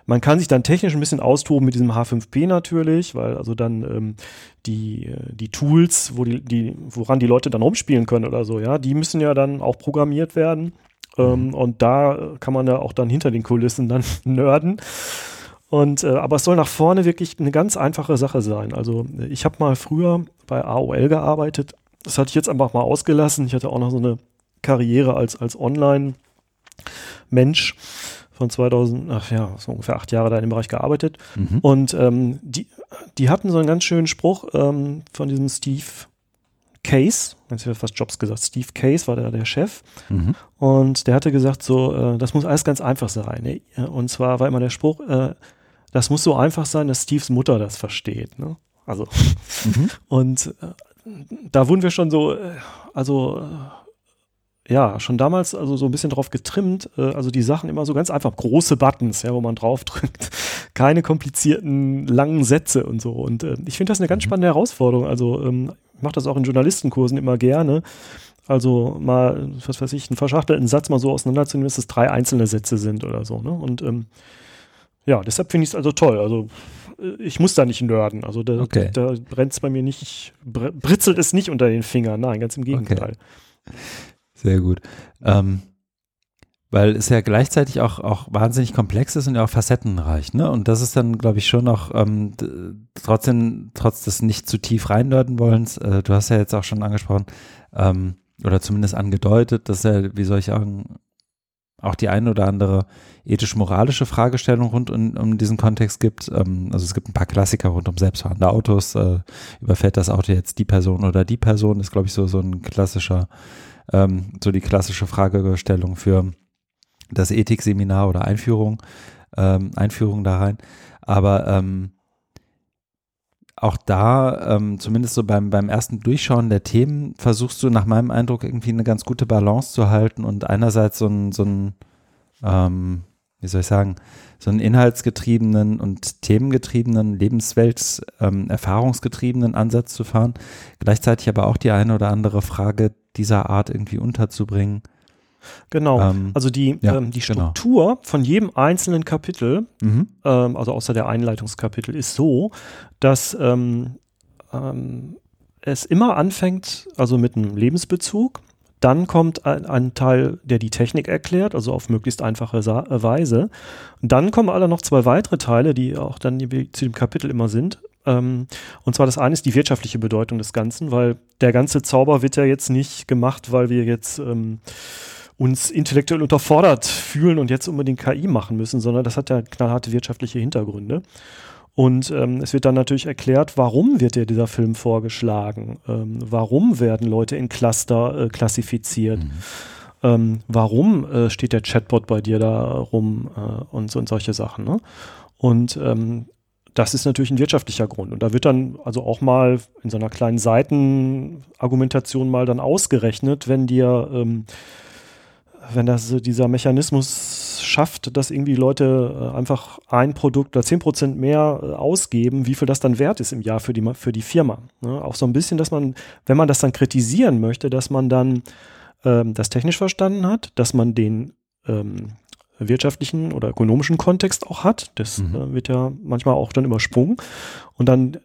man kann sich dann technisch ein bisschen austoben mit diesem H5P natürlich, weil also dann ähm, die, die Tools, wo die, die, woran die Leute dann rumspielen können oder so, ja, die müssen ja dann auch programmiert werden. Ähm, und da kann man ja auch dann hinter den Kulissen dann <laughs> nörden. Und äh, aber es soll nach vorne wirklich eine ganz einfache Sache sein. Also ich habe mal früher bei AOL gearbeitet. Das hatte ich jetzt einfach mal ausgelassen. Ich hatte auch noch so eine Karriere als, als Online-Mensch von 2000, ach ja, so ungefähr acht Jahre da in dem Bereich gearbeitet. Mhm. Und ähm, die, die hatten so einen ganz schönen Spruch ähm, von diesem Steve Case, jetzt habe fast Jobs gesagt, Steve Case war der, der Chef. Mhm. Und der hatte gesagt, so, äh, das muss alles ganz einfach sein. Ne? Und zwar war immer der Spruch, äh, das muss so einfach sein, dass Steves Mutter das versteht. Ne? Also, mhm. <laughs> und äh, da wurden wir schon so, äh, also äh, ja, schon damals also so ein bisschen drauf getrimmt, äh, also die Sachen immer so ganz einfach, große Buttons, ja, wo man drauf drückt, <laughs> keine komplizierten langen Sätze und so. Und äh, ich finde das eine ganz mhm. spannende Herausforderung. Also ähm, mache das auch in Journalistenkursen immer gerne. Also mal, was weiß ich, einen verschachtelten Satz mal so auseinanderzunehmen, dass es drei einzelne Sätze sind oder so. Ne? Und ähm, ja, deshalb finde ich es also toll. Also äh, ich muss da nicht nörden. Also da, Okay. da brennt es bei mir nicht, br britzelt es nicht unter den Fingern. Nein, ganz im Gegenteil. Sehr gut. Ähm, weil es ja gleichzeitig auch, auch wahnsinnig komplex ist und ja auch facettenreich, ne? Und das ist dann, glaube ich, schon noch ähm, trotzdem, trotz des nicht zu tief reinlörden wollens, äh, du hast ja jetzt auch schon angesprochen, ähm, oder zumindest angedeutet, dass ja, wie soll ich sagen, auch die eine oder andere ethisch-moralische Fragestellung rund um, um diesen Kontext gibt. Ähm, also es gibt ein paar Klassiker rund um selbstfahrende Autos. Äh, überfährt das Auto jetzt die Person oder die Person? Ist, glaube ich, so, so ein klassischer, ähm, so die klassische Fragestellung für das Ethikseminar oder Einführung, ähm, Einführung da rein. Aber ähm, auch da, ähm, zumindest so beim, beim ersten Durchschauen der Themen, versuchst du nach meinem Eindruck irgendwie eine ganz gute Balance zu halten und einerseits so ein, so ein ähm, wie soll ich sagen, so einen inhaltsgetriebenen und themengetriebenen, Lebenswelt, ähm, Ansatz zu fahren, gleichzeitig aber auch die eine oder andere Frage dieser Art irgendwie unterzubringen. Genau. Ähm, also die, ja, ähm, die genau. Struktur von jedem einzelnen Kapitel mhm. ähm, also außer der Einleitungskapitel, ist so, dass ähm, ähm, es immer anfängt, also mit einem Lebensbezug. Dann kommt ein, ein Teil, der die Technik erklärt, also auf möglichst einfache Sa äh, Weise. Und dann kommen alle noch zwei weitere Teile, die auch dann zu dem Kapitel immer sind. Ähm, und zwar das eine ist die wirtschaftliche Bedeutung des Ganzen, weil der ganze Zauber wird ja jetzt nicht gemacht, weil wir jetzt uns intellektuell unterfordert fühlen und jetzt unbedingt KI machen müssen, sondern das hat ja knallharte wirtschaftliche Hintergründe. Und ähm, es wird dann natürlich erklärt, warum wird dir dieser Film vorgeschlagen? Ähm, warum werden Leute in Cluster äh, klassifiziert? Mhm. Ähm, warum äh, steht der Chatbot bei dir da rum äh, und, so, und solche Sachen? Ne? Und ähm, das ist natürlich ein wirtschaftlicher Grund. Und da wird dann also auch mal in so einer kleinen Seitenargumentation mal dann ausgerechnet, wenn dir, ähm, wenn das äh, dieser Mechanismus schafft, dass irgendwie Leute äh, einfach ein Produkt oder 10% mehr äh, ausgeben, wie viel das dann wert ist im Jahr für die, für die Firma. Ne? Auch so ein bisschen, dass man, wenn man das dann kritisieren möchte, dass man dann ähm, das technisch verstanden hat, dass man den ähm, wirtschaftlichen oder ökonomischen Kontext auch hat. Das Mhm. äh, wird ja manchmal auch dann übersprungen. Und dann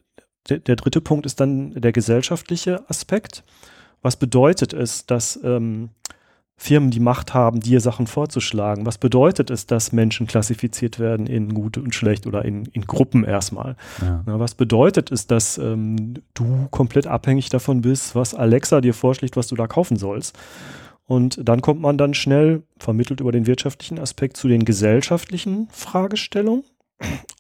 der, der dritte Punkt ist dann der gesellschaftliche Aspekt. Was bedeutet es, dass ähm, Firmen die Macht haben, dir Sachen vorzuschlagen? Was bedeutet es, dass Menschen klassifiziert werden in gut und schlecht oder in, in Gruppen erstmal? Ja. Na, was bedeutet es, dass ähm, du komplett abhängig davon bist, was Alexa dir vorschlägt, was du da kaufen sollst? Und dann kommt man dann schnell, vermittelt über den wirtschaftlichen Aspekt, zu den gesellschaftlichen Fragestellungen.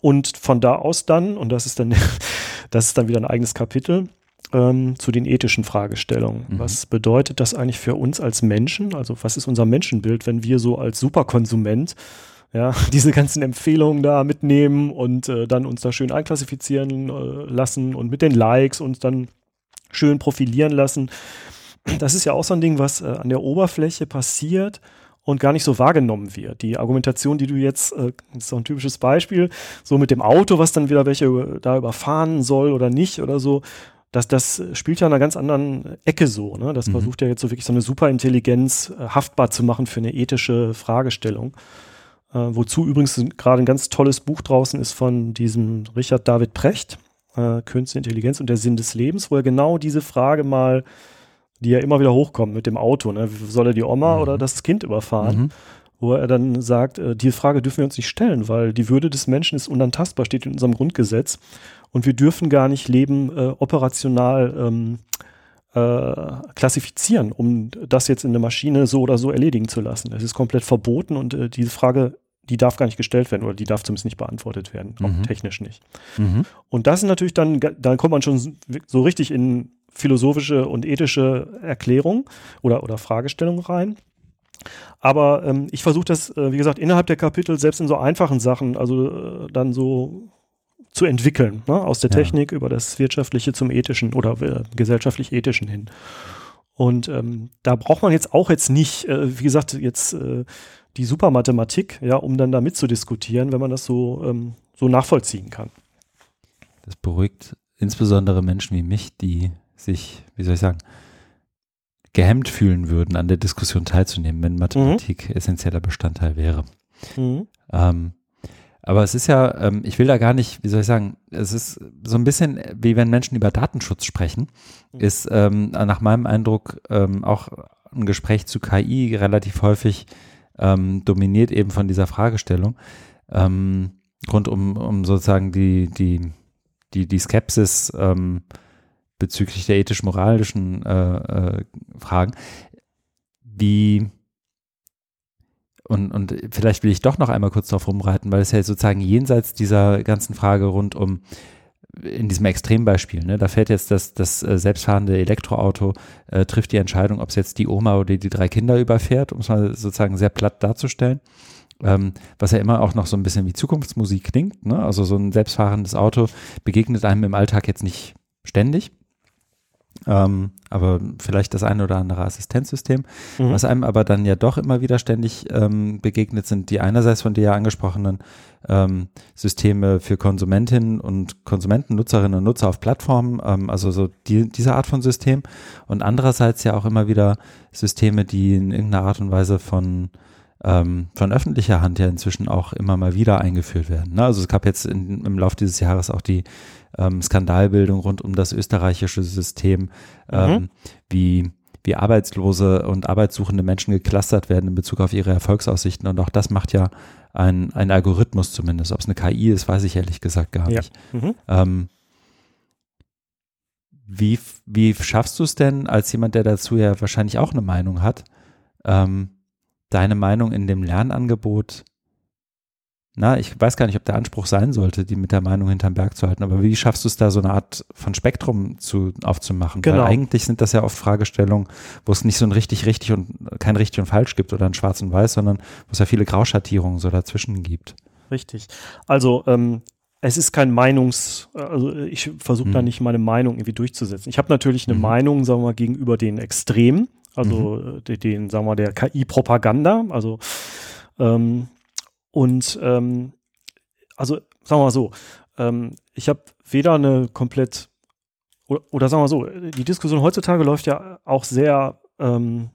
Und von da aus dann, und das ist dann, <laughs> das ist dann wieder ein eigenes Kapitel, ähm, zu den ethischen Fragestellungen. Mhm. Was bedeutet das eigentlich für uns als Menschen? Also was ist unser Menschenbild, wenn wir so als Superkonsument ja, <laughs> diese ganzen Empfehlungen da mitnehmen und äh, dann uns da schön einklassifizieren äh, lassen und mit den Likes uns dann schön profilieren lassen. Das ist ja auch so ein Ding, was äh, an der Oberfläche passiert und gar nicht so wahrgenommen wird. Die Argumentation, die du jetzt, äh, ist so ein typisches Beispiel, so mit dem Auto, was dann wieder welche über- da überfahren soll oder nicht oder so, das, das spielt ja in einer ganz anderen Ecke so. Ne? Das Mhm. versucht ja jetzt so wirklich so eine Superintelligenz äh, haftbar zu machen für eine ethische Fragestellung. Äh, wozu übrigens gerade ein ganz tolles Buch draußen ist von diesem Richard David Precht, äh, Künstliche Intelligenz und der Sinn des Lebens, wo er genau diese Frage mal, die ja immer wieder hochkommt mit dem Auto, ne? soll er die Oma Mhm. oder das Kind überfahren? Mhm. Wo er dann sagt, äh, die Frage dürfen wir uns nicht stellen, weil die Würde des Menschen ist unantastbar, steht in unserem Grundgesetz und wir dürfen gar nicht Leben äh, operational ähm, äh, klassifizieren, um das jetzt in eine Maschine so oder so erledigen zu lassen. Das ist komplett verboten und äh, diese Frage, die darf gar nicht gestellt werden oder die darf zumindest nicht beantwortet werden, auch Mhm. technisch nicht. Mhm. Und das ist natürlich dann, dann kommt man schon so richtig in philosophische und ethische Erklärung oder, oder Fragestellung rein. Aber ähm, ich versuche das, äh, wie gesagt, innerhalb der Kapitel, selbst in so einfachen Sachen, also äh, dann so zu entwickeln, ne? aus der Ja. Technik über das Wirtschaftliche zum Ethischen oder äh, gesellschaftlich-Ethischen hin. Und ähm, da braucht man jetzt auch jetzt nicht, äh, wie gesagt, jetzt äh, die Supermathematik, ja, um dann da mitzudiskutieren, wenn man das so, ähm, so nachvollziehen kann. Das beruhigt insbesondere Menschen wie mich, die sich, wie soll ich sagen, gehemmt fühlen würden, an der Diskussion teilzunehmen, wenn Mathematik mhm. essentieller Bestandteil wäre. Mhm. Ähm, aber es ist ja, ähm, ich will da gar nicht, wie soll ich sagen, es ist so ein bisschen wie wenn Menschen über Datenschutz sprechen, mhm. ist ähm, nach meinem Eindruck ähm, auch ein Gespräch zu KI relativ häufig ähm, dominiert eben von dieser Fragestellung ähm, rund um, um sozusagen die, die, die, die Skepsis bezüglich der ethisch-moralischen äh, äh, Fragen. Wie und, und vielleicht will ich doch noch einmal kurz darauf rumreiten, weil es ja sozusagen jenseits dieser ganzen Frage rund um in diesem Extrembeispiel, ne, da fällt jetzt das, das äh, selbstfahrende Elektroauto, äh, trifft die Entscheidung, ob es jetzt die Oma oder die drei Kinder überfährt, um es mal sozusagen sehr platt darzustellen. Ähm, was ja immer auch noch so ein bisschen wie Zukunftsmusik klingt. Ne? Also so ein selbstfahrendes Auto begegnet einem im Alltag jetzt nicht ständig. Ähm, aber vielleicht das eine oder andere Assistenzsystem. Mhm. Was einem aber dann ja doch immer wieder ständig ähm, begegnet, sind die einerseits von dir ja angesprochenen ähm, Systeme für Konsumentinnen und Konsumenten, Nutzerinnen und Nutzer auf Plattformen, ähm, also so die, diese Art von System. Und andererseits ja auch immer wieder Systeme, die in irgendeiner Art und Weise von ähm, von öffentlicher Hand ja inzwischen auch immer mal wieder eingeführt werden. Ne? Also es gab jetzt in, im Laufe dieses Jahres auch die ähm, Skandalbildung rund um das österreichische System, ähm, mhm. wie wie Arbeitslose und arbeitssuchende Menschen geklustert werden in Bezug auf ihre Erfolgsaussichten. Und auch das macht ja ein, ein Algorithmus zumindest. Ob es eine KI ist, weiß ich ehrlich gesagt gar nicht. Ja. Mhm. Ähm, wie, wie schaffst du es denn, als jemand, der dazu ja wahrscheinlich auch eine Meinung hat, ähm, deine Meinung in dem Lernangebot na, ich weiß gar nicht, ob der Anspruch sein sollte, die mit der Meinung hinterm Berg zu halten, aber wie schaffst du es da so eine Art von Spektrum zu, aufzumachen? Genau. Weil eigentlich sind das ja oft Fragestellungen, wo es nicht so ein richtig, richtig und kein richtig und falsch gibt oder ein schwarz und weiß, sondern wo es ja viele Grauschattierungen so dazwischen gibt. Richtig. Also, ähm, es ist kein Meinungs, also ich versuche hm. da nicht meine Meinung irgendwie durchzusetzen. Ich habe natürlich eine hm. Meinung, sagen wir mal, gegenüber den Extremen, also mhm. den, den, sagen wir mal, der KI-Propaganda, also ähm, und ähm, also sagen wir mal so, ähm, ich habe weder eine komplett oder, oder, sagen wir mal so, die Diskussion heutzutage läuft ja auch sehr ähm,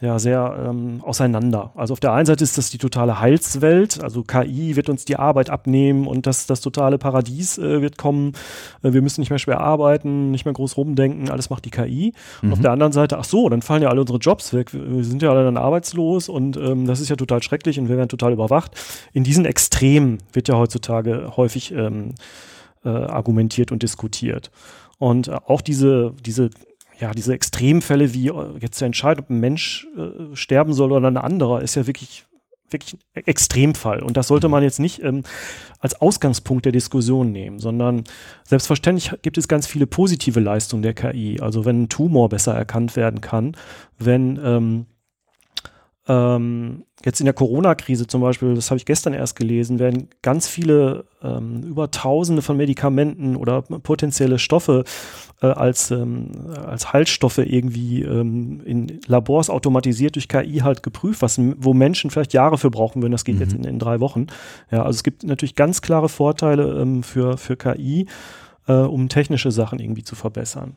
ja sehr ähm, auseinander. Also auf der einen Seite ist das die totale Heilswelt, also KI wird uns die Arbeit abnehmen und das, das totale Paradies äh, wird kommen. Äh, wir müssen nicht mehr schwer arbeiten, nicht mehr groß rumdenken, alles macht die KI. Mhm. Und auf mhm. der anderen Seite, ach so, dann fallen ja alle unsere Jobs weg, wir sind ja alle dann arbeitslos und ähm, das ist ja total schrecklich und wir werden total überwacht. In diesen Extremen wird ja heutzutage häufig ähm, äh, argumentiert und diskutiert. Und äh, auch diese, diese ja, diese Extremfälle wie äh, jetzt zu entscheiden, ob ein Mensch äh, sterben soll oder ein anderer, ist ja wirklich, wirklich ein Extremfall. Und das sollte man jetzt nicht ähm, als Ausgangspunkt der Diskussion nehmen, sondern selbstverständlich gibt es ganz viele positive Leistungen der KI. Also wenn ein Tumor besser erkannt werden kann, wenn ähm, ähm, jetzt in der Corona-Krise zum Beispiel, das habe ich gestern erst gelesen, werden ganz viele, ähm, über Tausende von Medikamenten oder potenzielle Stoffe äh, als, ähm, als Heilstoffe irgendwie ähm, in Labors automatisiert durch KI halt geprüft, was, wo Menschen vielleicht Jahre für brauchen würden. Das geht mhm. jetzt in, in, drei Wochen. Ja, also es gibt natürlich ganz klare Vorteile ähm, für, für KI äh, um technische Sachen irgendwie zu verbessern.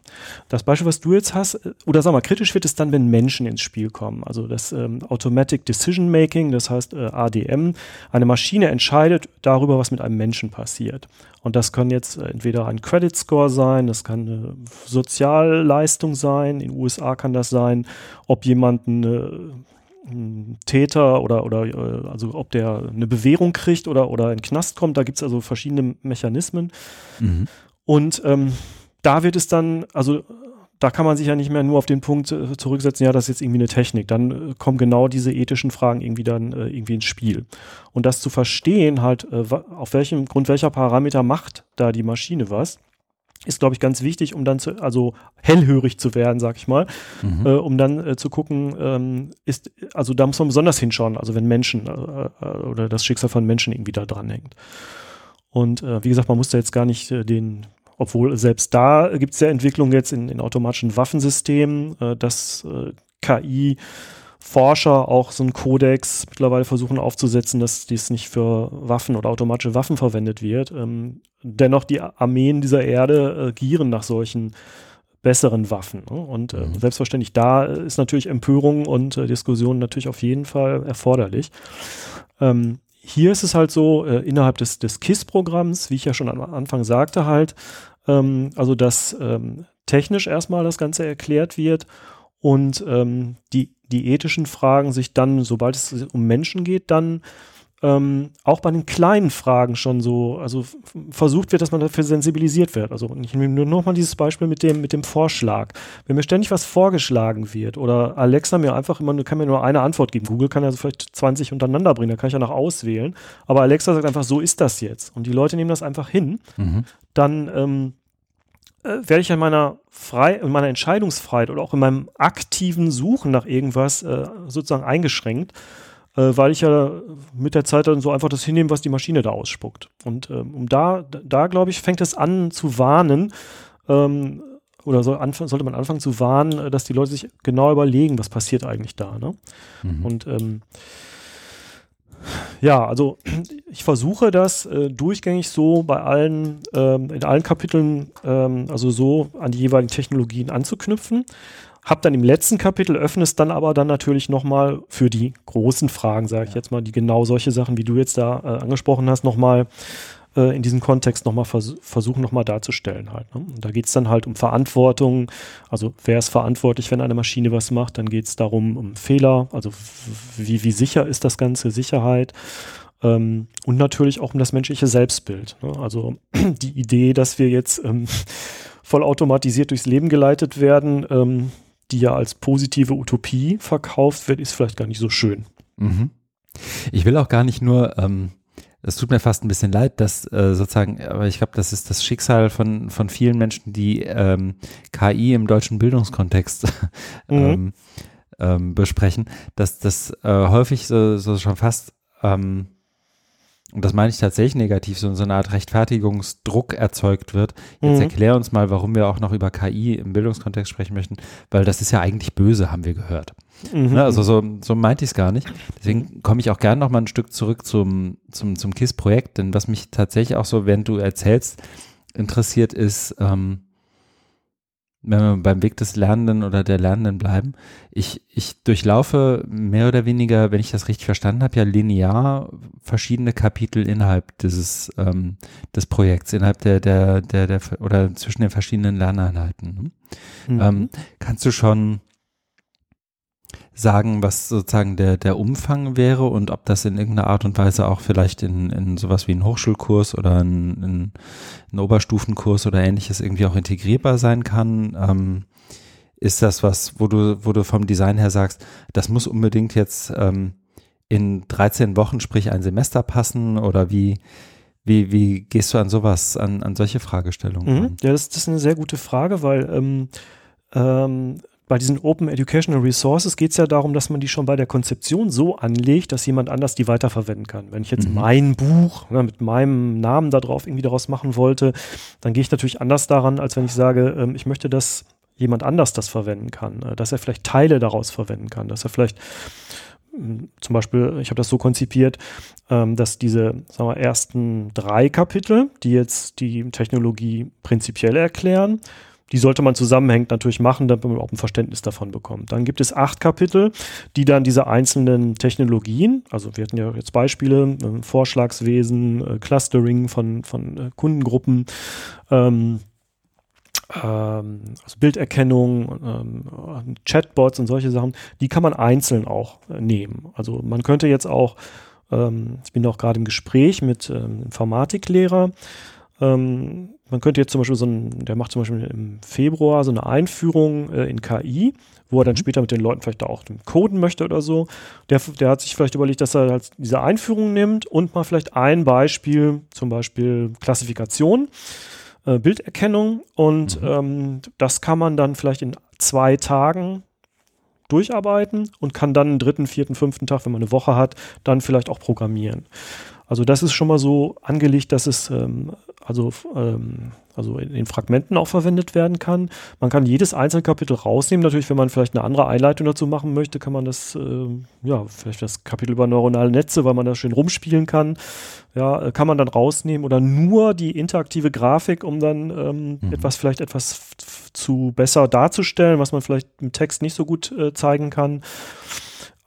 Das Beispiel, was du jetzt hast, äh, oder sag mal, kritisch wird es dann, wenn Menschen ins Spiel kommen. Also das ähm, Automatic Decision Making, das heißt äh, ADM, eine Maschine entscheidet darüber, was mit einem Menschen passiert. Und das kann jetzt äh, entweder ein Credit Score sein, das kann eine Sozialleistung sein, in den USA kann das sein, ob jemand eine Täter oder, oder äh, also ob der eine Bewährung kriegt oder, oder in den Knast kommt. Da gibt es also verschiedene Mechanismen. Mhm. Und ähm, da wird es dann, also da kann man sich ja nicht mehr nur auf den Punkt äh, zurücksetzen, ja, das ist jetzt irgendwie eine Technik. Dann äh, kommen genau diese ethischen Fragen irgendwie dann äh, irgendwie ins Spiel. Und das zu verstehen, halt, äh, auf welchem Grund welcher Parameter macht da die Maschine was, ist, glaube ich, ganz wichtig, um dann zu, also hellhörig zu werden, sag ich mal, mhm. äh, um dann äh, zu gucken, ähm, ist, also da muss man besonders hinschauen, also wenn Menschen äh, oder das Schicksal von Menschen irgendwie da dran hängt. Und wie gesagt, man muss da jetzt gar nicht den obwohl selbst da gibt es ja Entwicklungen jetzt in, in automatischen Waffensystemen, äh, dass äh, KI Forscher auch so einen Kodex mittlerweile versuchen aufzusetzen, dass dies nicht für Waffen oder automatische Waffen verwendet wird. Ähm, dennoch die Armeen dieser Erde äh, gieren nach solchen besseren Waffen. Ne? Und äh, mhm. selbstverständlich da ist natürlich Empörung und äh, Diskussion natürlich auf jeden Fall erforderlich. Ähm, hier ist es halt so, äh, innerhalb des, des KISS-Programms, wie ich ja schon am Anfang sagte, halt, ähm, also dass ähm, technisch erstmal das Ganze erklärt wird und ähm, die, die ethischen Fragen sich dann, sobald es um Menschen geht, dann ähm, auch bei den kleinen Fragen schon so, also versucht wird, dass man dafür sensibilisiert wird. Also ich nehme nur nochmal dieses Beispiel mit dem, mit dem Vorschlag. Wenn mir ständig was vorgeschlagen wird oder Alexa mir einfach immer, kann mir nur eine Antwort geben. Google kann ja so vielleicht 20 untereinander bringen, da kann ich ja noch auswählen. Aber Alexa sagt einfach, so ist das jetzt. Und die Leute nehmen das einfach hin. Mhm. Dann ähm, äh, werde ich in meiner, Frei in meiner Entscheidungsfreiheit oder auch in meinem aktiven Suchen nach irgendwas äh, sozusagen eingeschränkt weil ich ja mit der Zeit dann so einfach das hinnehme, was die Maschine da ausspuckt. Und ähm, um da, da glaube ich, fängt es an zu warnen, ähm, oder soll sollte man anfangen zu warnen, äh, dass die Leute sich genau überlegen, was passiert eigentlich da. Ne? Mhm. Und ähm, ja, also <clears throat> ich versuche das äh, durchgängig so bei allen, ähm, in allen Kapiteln, ähm, also so an die jeweiligen Technologien anzuknüpfen. Hab dann im letzten Kapitel, öffne es dann aber dann natürlich nochmal für die großen Fragen, sage ich ja. jetzt mal, die genau solche Sachen, wie du jetzt da äh, angesprochen hast, nochmal äh, in diesem Kontext nochmal vers versuchen, nochmal darzustellen halt. Ne? Und da geht es dann halt um Verantwortung, also wer ist verantwortlich, wenn eine Maschine was macht, dann geht es darum, um Fehler, also wie, wie sicher ist das Ganze, Sicherheit. Ähm, und natürlich auch um das menschliche Selbstbild. Ne? Also <clears throat> die Idee, dass wir jetzt ähm, <laughs> vollautomatisiert durchs Leben geleitet werden, ähm, die ja als positive Utopie verkauft wird, ist vielleicht gar nicht so schön. Mhm. Ich will auch gar nicht nur, ähm, es tut mir fast ein bisschen leid, dass äh, sozusagen, aber ich glaube, das ist das Schicksal von, von vielen Menschen, die ähm, KI im deutschen Bildungskontext <laughs> mhm. ähm, ähm, besprechen, dass das äh, häufig so, so schon fast ähm, und das meine ich tatsächlich negativ, so, so eine Art Rechtfertigungsdruck erzeugt wird. Jetzt mhm. erklär uns mal, warum wir auch noch über KI im Bildungskontext sprechen möchten, weil das ist ja eigentlich böse, haben wir gehört. Mhm. Ne, also so, so meinte ich es gar nicht. Deswegen komme ich auch gerne noch mal ein Stück zurück zum, zum, zum KISS-Projekt, denn was mich tatsächlich auch so, während du erzählst, interessiert ist, ähm, wenn wir beim Weg des Lernenden oder der Lernenden bleiben, ich, ich durchlaufe mehr oder weniger, wenn ich das richtig verstanden habe, ja linear verschiedene Kapitel innerhalb dieses ähm, des Projekts, innerhalb der, der, der, der oder zwischen den verschiedenen Lerneinheiten. Ne? Mhm. Ähm, kannst du schon sagen, was sozusagen der, der Umfang wäre und ob das in irgendeiner Art und Weise auch vielleicht in, in sowas wie einen Hochschulkurs oder einen, einen Oberstufenkurs oder ähnliches irgendwie auch integrierbar sein kann? Ähm, ist das was, wo du, wo du vom Design her sagst, das muss unbedingt jetzt ähm, in 13 Wochen, sprich ein Semester passen oder wie, wie, wie gehst du an sowas, an, an solche Fragestellungen? Mhm. Ja, das, das, ist eine sehr gute Frage, weil ähm, ähm, bei diesen Open Educational Resources geht es ja darum, dass man die schon bei der Konzeption so anlegt, dass jemand anders die weiterverwenden kann. Wenn ich jetzt mhm. mein Buch ne, mit meinem Namen da drauf irgendwie daraus machen wollte, dann gehe ich natürlich anders daran, als wenn ich sage, ähm, ich möchte, dass jemand anders das verwenden kann, äh, dass er vielleicht Teile daraus verwenden kann, dass er vielleicht hm, zum Beispiel, ich habe das so konzipiert, ähm, dass diese sagen wir, ersten drei Kapitel, die jetzt die Technologie prinzipiell erklären, die sollte man zusammenhängend natürlich machen, damit man auch ein Verständnis davon bekommt. Dann gibt es acht Kapitel, die dann diese einzelnen Technologien, also wir hatten ja jetzt Beispiele, äh, Vorschlagswesen, äh, Clustering von, von äh, Kundengruppen, ähm, ähm, also Bilderkennung, ähm, Chatbots und solche Sachen, die kann man einzeln auch äh, nehmen. Also man könnte jetzt auch, ähm, ich bin auch gerade im Gespräch mit ähm, Informatiklehrer, ähm, man könnte jetzt zum Beispiel so ein, der macht zum Beispiel im Februar so eine Einführung äh, in KI, wo er dann mhm. später mit den Leuten vielleicht da auch coden möchte oder so. Der, der hat sich vielleicht überlegt, dass er halt diese Einführung nimmt und mal vielleicht ein Beispiel, zum Beispiel Klassifikation, äh, Bilderkennung und mhm. ähm, das kann man dann vielleicht in zwei Tagen durcharbeiten und kann dann einen dritten, vierten, fünften Tag, wenn man eine Woche hat, dann vielleicht auch programmieren. Also das ist schon mal so angelegt, dass es ähm, also, ähm, also in, in Fragmenten auch verwendet werden kann. Man kann jedes einzelne Kapitel rausnehmen. Natürlich, wenn man vielleicht eine andere Einleitung dazu machen möchte, kann man das, äh, ja, vielleicht das Kapitel über neuronale Netze, weil man da schön rumspielen kann, ja, äh, kann man dann rausnehmen oder nur die interaktive Grafik, um dann ähm, mhm. etwas vielleicht etwas zu besser darzustellen, was man vielleicht im Text nicht so gut äh, zeigen kann.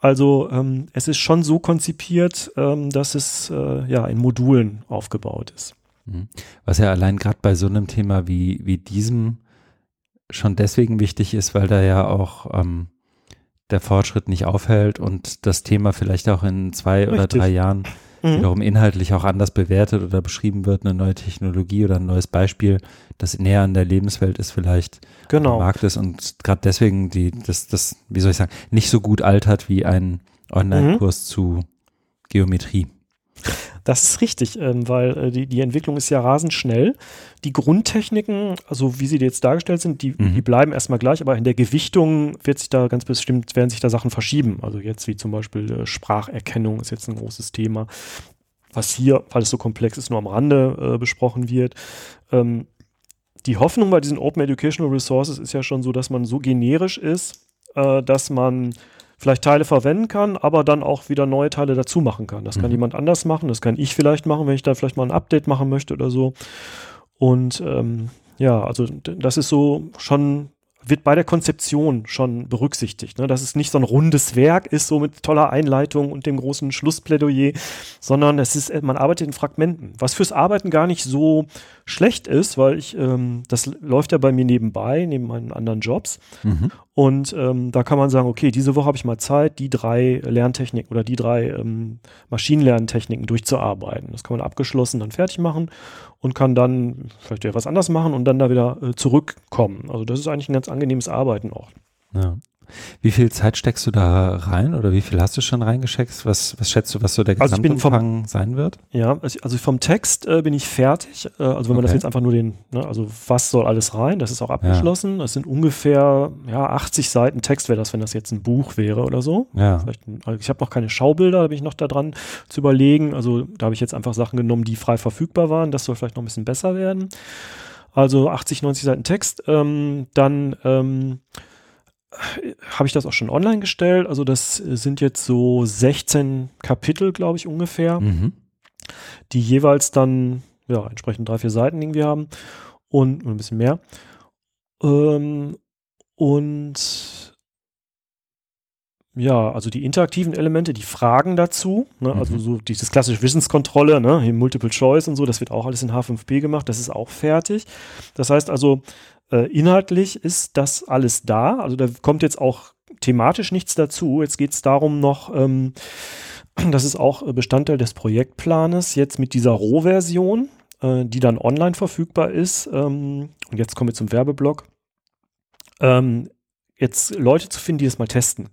Also ähm, es ist schon so konzipiert, ähm, dass es äh, ja in Modulen aufgebaut ist. Mhm. Was ja allein gerade bei so einem Thema wie, wie diesem schon deswegen wichtig ist, weil da ja auch ähm, der Fortschritt nicht aufhält und das Thema vielleicht auch in zwei Richtig. oder drei Jahren mhm. wiederum inhaltlich auch anders bewertet oder beschrieben wird, eine neue Technologie oder ein neues Beispiel, das näher an der Lebenswelt ist vielleicht genau. Markt ist und gerade deswegen die, das, das, wie soll ich sagen, nicht so gut altert wie ein Online-Kurs mhm. zu Geometrie. Das ist richtig, ähm, weil äh, die, die Entwicklung ist ja rasend schnell. Die Grundtechniken, also wie sie jetzt dargestellt sind, die, mhm. die bleiben erstmal gleich, aber in der Gewichtung wird sich da ganz bestimmt, werden sich da Sachen verschieben. Also jetzt wie zum Beispiel äh, Spracherkennung ist jetzt ein großes Thema, was hier, weil es so komplex ist, nur am Rande äh, besprochen wird. Ähm, die Hoffnung bei diesen Open Educational Resources ist ja schon so, dass man so generisch ist, äh, dass man vielleicht Teile verwenden kann, aber dann auch wieder neue Teile dazu machen kann. Das kann mhm. jemand anders machen, das kann ich vielleicht machen, wenn ich da vielleicht mal ein Update machen möchte oder so. Und ähm, ja, also das ist so schon wird bei der Konzeption schon berücksichtigt, ne? dass es nicht so ein rundes Werk ist, so mit toller Einleitung und dem großen Schlussplädoyer, sondern es ist, man arbeitet in Fragmenten, was fürs Arbeiten gar nicht so schlecht ist, weil ich, ähm, das läuft ja bei mir nebenbei, neben meinen anderen Jobs. Mhm. Und ähm, da kann man sagen, okay, diese Woche habe ich mal Zeit, die drei Lerntechniken oder die drei ähm, Maschinenlerntechniken durchzuarbeiten. Das kann man abgeschlossen dann fertig machen und kann dann vielleicht ja was anders machen und dann da wieder äh, zurückkommen. Also das ist eigentlich ein ganz angenehmes Arbeiten auch. Ja. Wie viel Zeit steckst du da rein oder wie viel hast du schon reingeschickt? Was, was schätzt du, was so der Gesamtumfang also sein wird? Ja, also vom Text äh, bin ich fertig. Äh, also wenn man das jetzt einfach nur den, ne, also was soll alles rein, das ist auch abgeschlossen. Ja. Das sind ungefähr ja, 80 Seiten Text wäre das, wenn das jetzt ein Buch wäre oder so. Ja. also ich habe noch keine Schaubilder, da bin ich noch da dran zu überlegen. Also da habe ich jetzt einfach Sachen genommen, die frei verfügbar waren. Das soll vielleicht noch ein bisschen besser werden. Also 80, 90 Seiten Text. Ähm, dann ähm, habe ich das auch schon online gestellt. Also das sind jetzt so 16 Kapitel, glaube ich, ungefähr, mhm. die jeweils dann ja entsprechend drei, vier Seiten irgendwie haben und ein bisschen mehr. Ähm, und ja, also die interaktiven Elemente, die Fragen dazu, ne, also mhm. also so dieses klassische Wissenskontrolle, ne, hier Multiple Choice und so, das wird auch alles in H5P gemacht, das ist auch fertig. Das heißt also, inhaltlich ist das alles da. Also da kommt jetzt auch thematisch nichts dazu. Jetzt geht es darum noch, ähm, <clears throat> das ist auch Bestandteil des Projektplanes, jetzt mit dieser Rohversion, äh, die dann online verfügbar ist. Ähm, und jetzt kommen wir zum Werbeblock. Ähm, jetzt Leute zu finden, die das mal testen.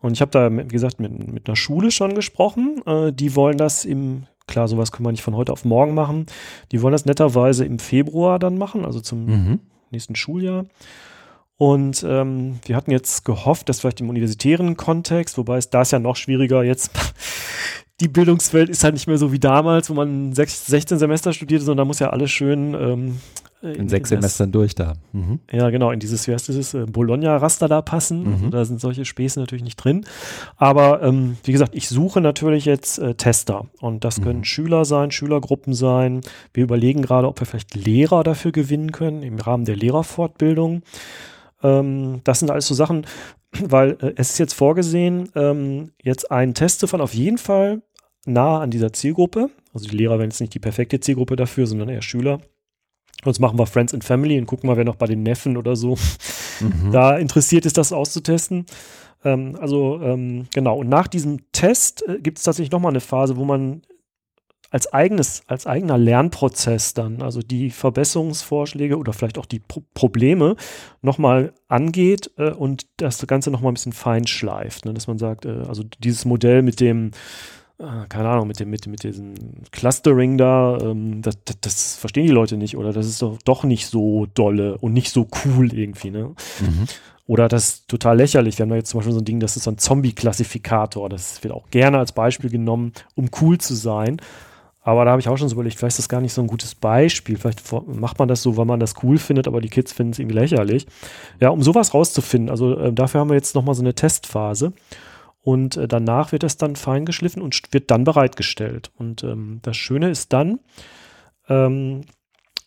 Und ich habe da, wie gesagt, mit, mit einer Schule schon gesprochen. Äh, die wollen das im, klar, sowas kann man nicht von heute auf morgen machen. Die wollen das netterweise im Februar dann machen, also zum mhm nächsten Schuljahr. Und ähm, wir hatten jetzt gehofft, dass vielleicht im universitären Kontext, wobei es da ist ja noch schwieriger jetzt, <laughs> die Bildungswelt ist halt nicht mehr so wie damals, wo man sechs, 16 Semester studierte, sondern da muss ja alles schön ähm, in, in sechs Semestern das, durch da. Mhm. Ja, genau, in dieses, wie heißt dieses, äh, Bologna-Raster da passen. Mhm. Also da sind solche Späße natürlich nicht drin. Aber ähm, wie gesagt, ich suche natürlich jetzt äh, Tester. Und das mhm. können Schüler sein, Schülergruppen sein. Wir überlegen gerade, ob wir vielleicht Lehrer dafür gewinnen können, im Rahmen der Lehrerfortbildung. Ähm, das sind alles so Sachen, weil äh, es ist jetzt vorgesehen, ähm, jetzt einen Test zu fahren, auf jeden Fall nah an dieser Zielgruppe. Also die Lehrer werden jetzt nicht die perfekte Zielgruppe dafür, sondern eher Schüler. Sonst machen wir Friends and Family und gucken mal, wer noch bei den Neffen oder so mhm. <laughs> da interessiert ist, das auszutesten. Ähm, also ähm, genau, und nach diesem Test äh, gibt es tatsächlich nochmal eine Phase, wo man als eigenes, als eigener Lernprozess dann, also die Verbesserungsvorschläge oder vielleicht auch die Pro Probleme nochmal angeht äh, und das Ganze nochmal ein bisschen fein schleift. Ne? Dass man sagt, äh, also dieses Modell mit dem keine Ahnung, mit dem, mit, mit diesem Clustering da, ähm, das, das, das, verstehen die Leute nicht oder das ist doch, doch nicht so dolle und nicht so cool irgendwie, ne? Mhm. Oder das ist total lächerlich. Wir haben da jetzt zum Beispiel so ein Ding, das ist so ein Zombie-Klassifikator. Das wird auch gerne als Beispiel genommen, um cool zu sein. Aber da habe ich auch schon so überlegt, vielleicht ist das gar nicht so ein gutes Beispiel. Vielleicht macht man das so, weil man das cool findet, aber die Kids finden es irgendwie lächerlich. Ja, um sowas rauszufinden, also äh, dafür haben wir jetzt nochmal so eine Testphase. Und äh, danach wird das dann fein geschliffen und wird dann bereitgestellt. Und ähm, das Schöne ist dann, ähm,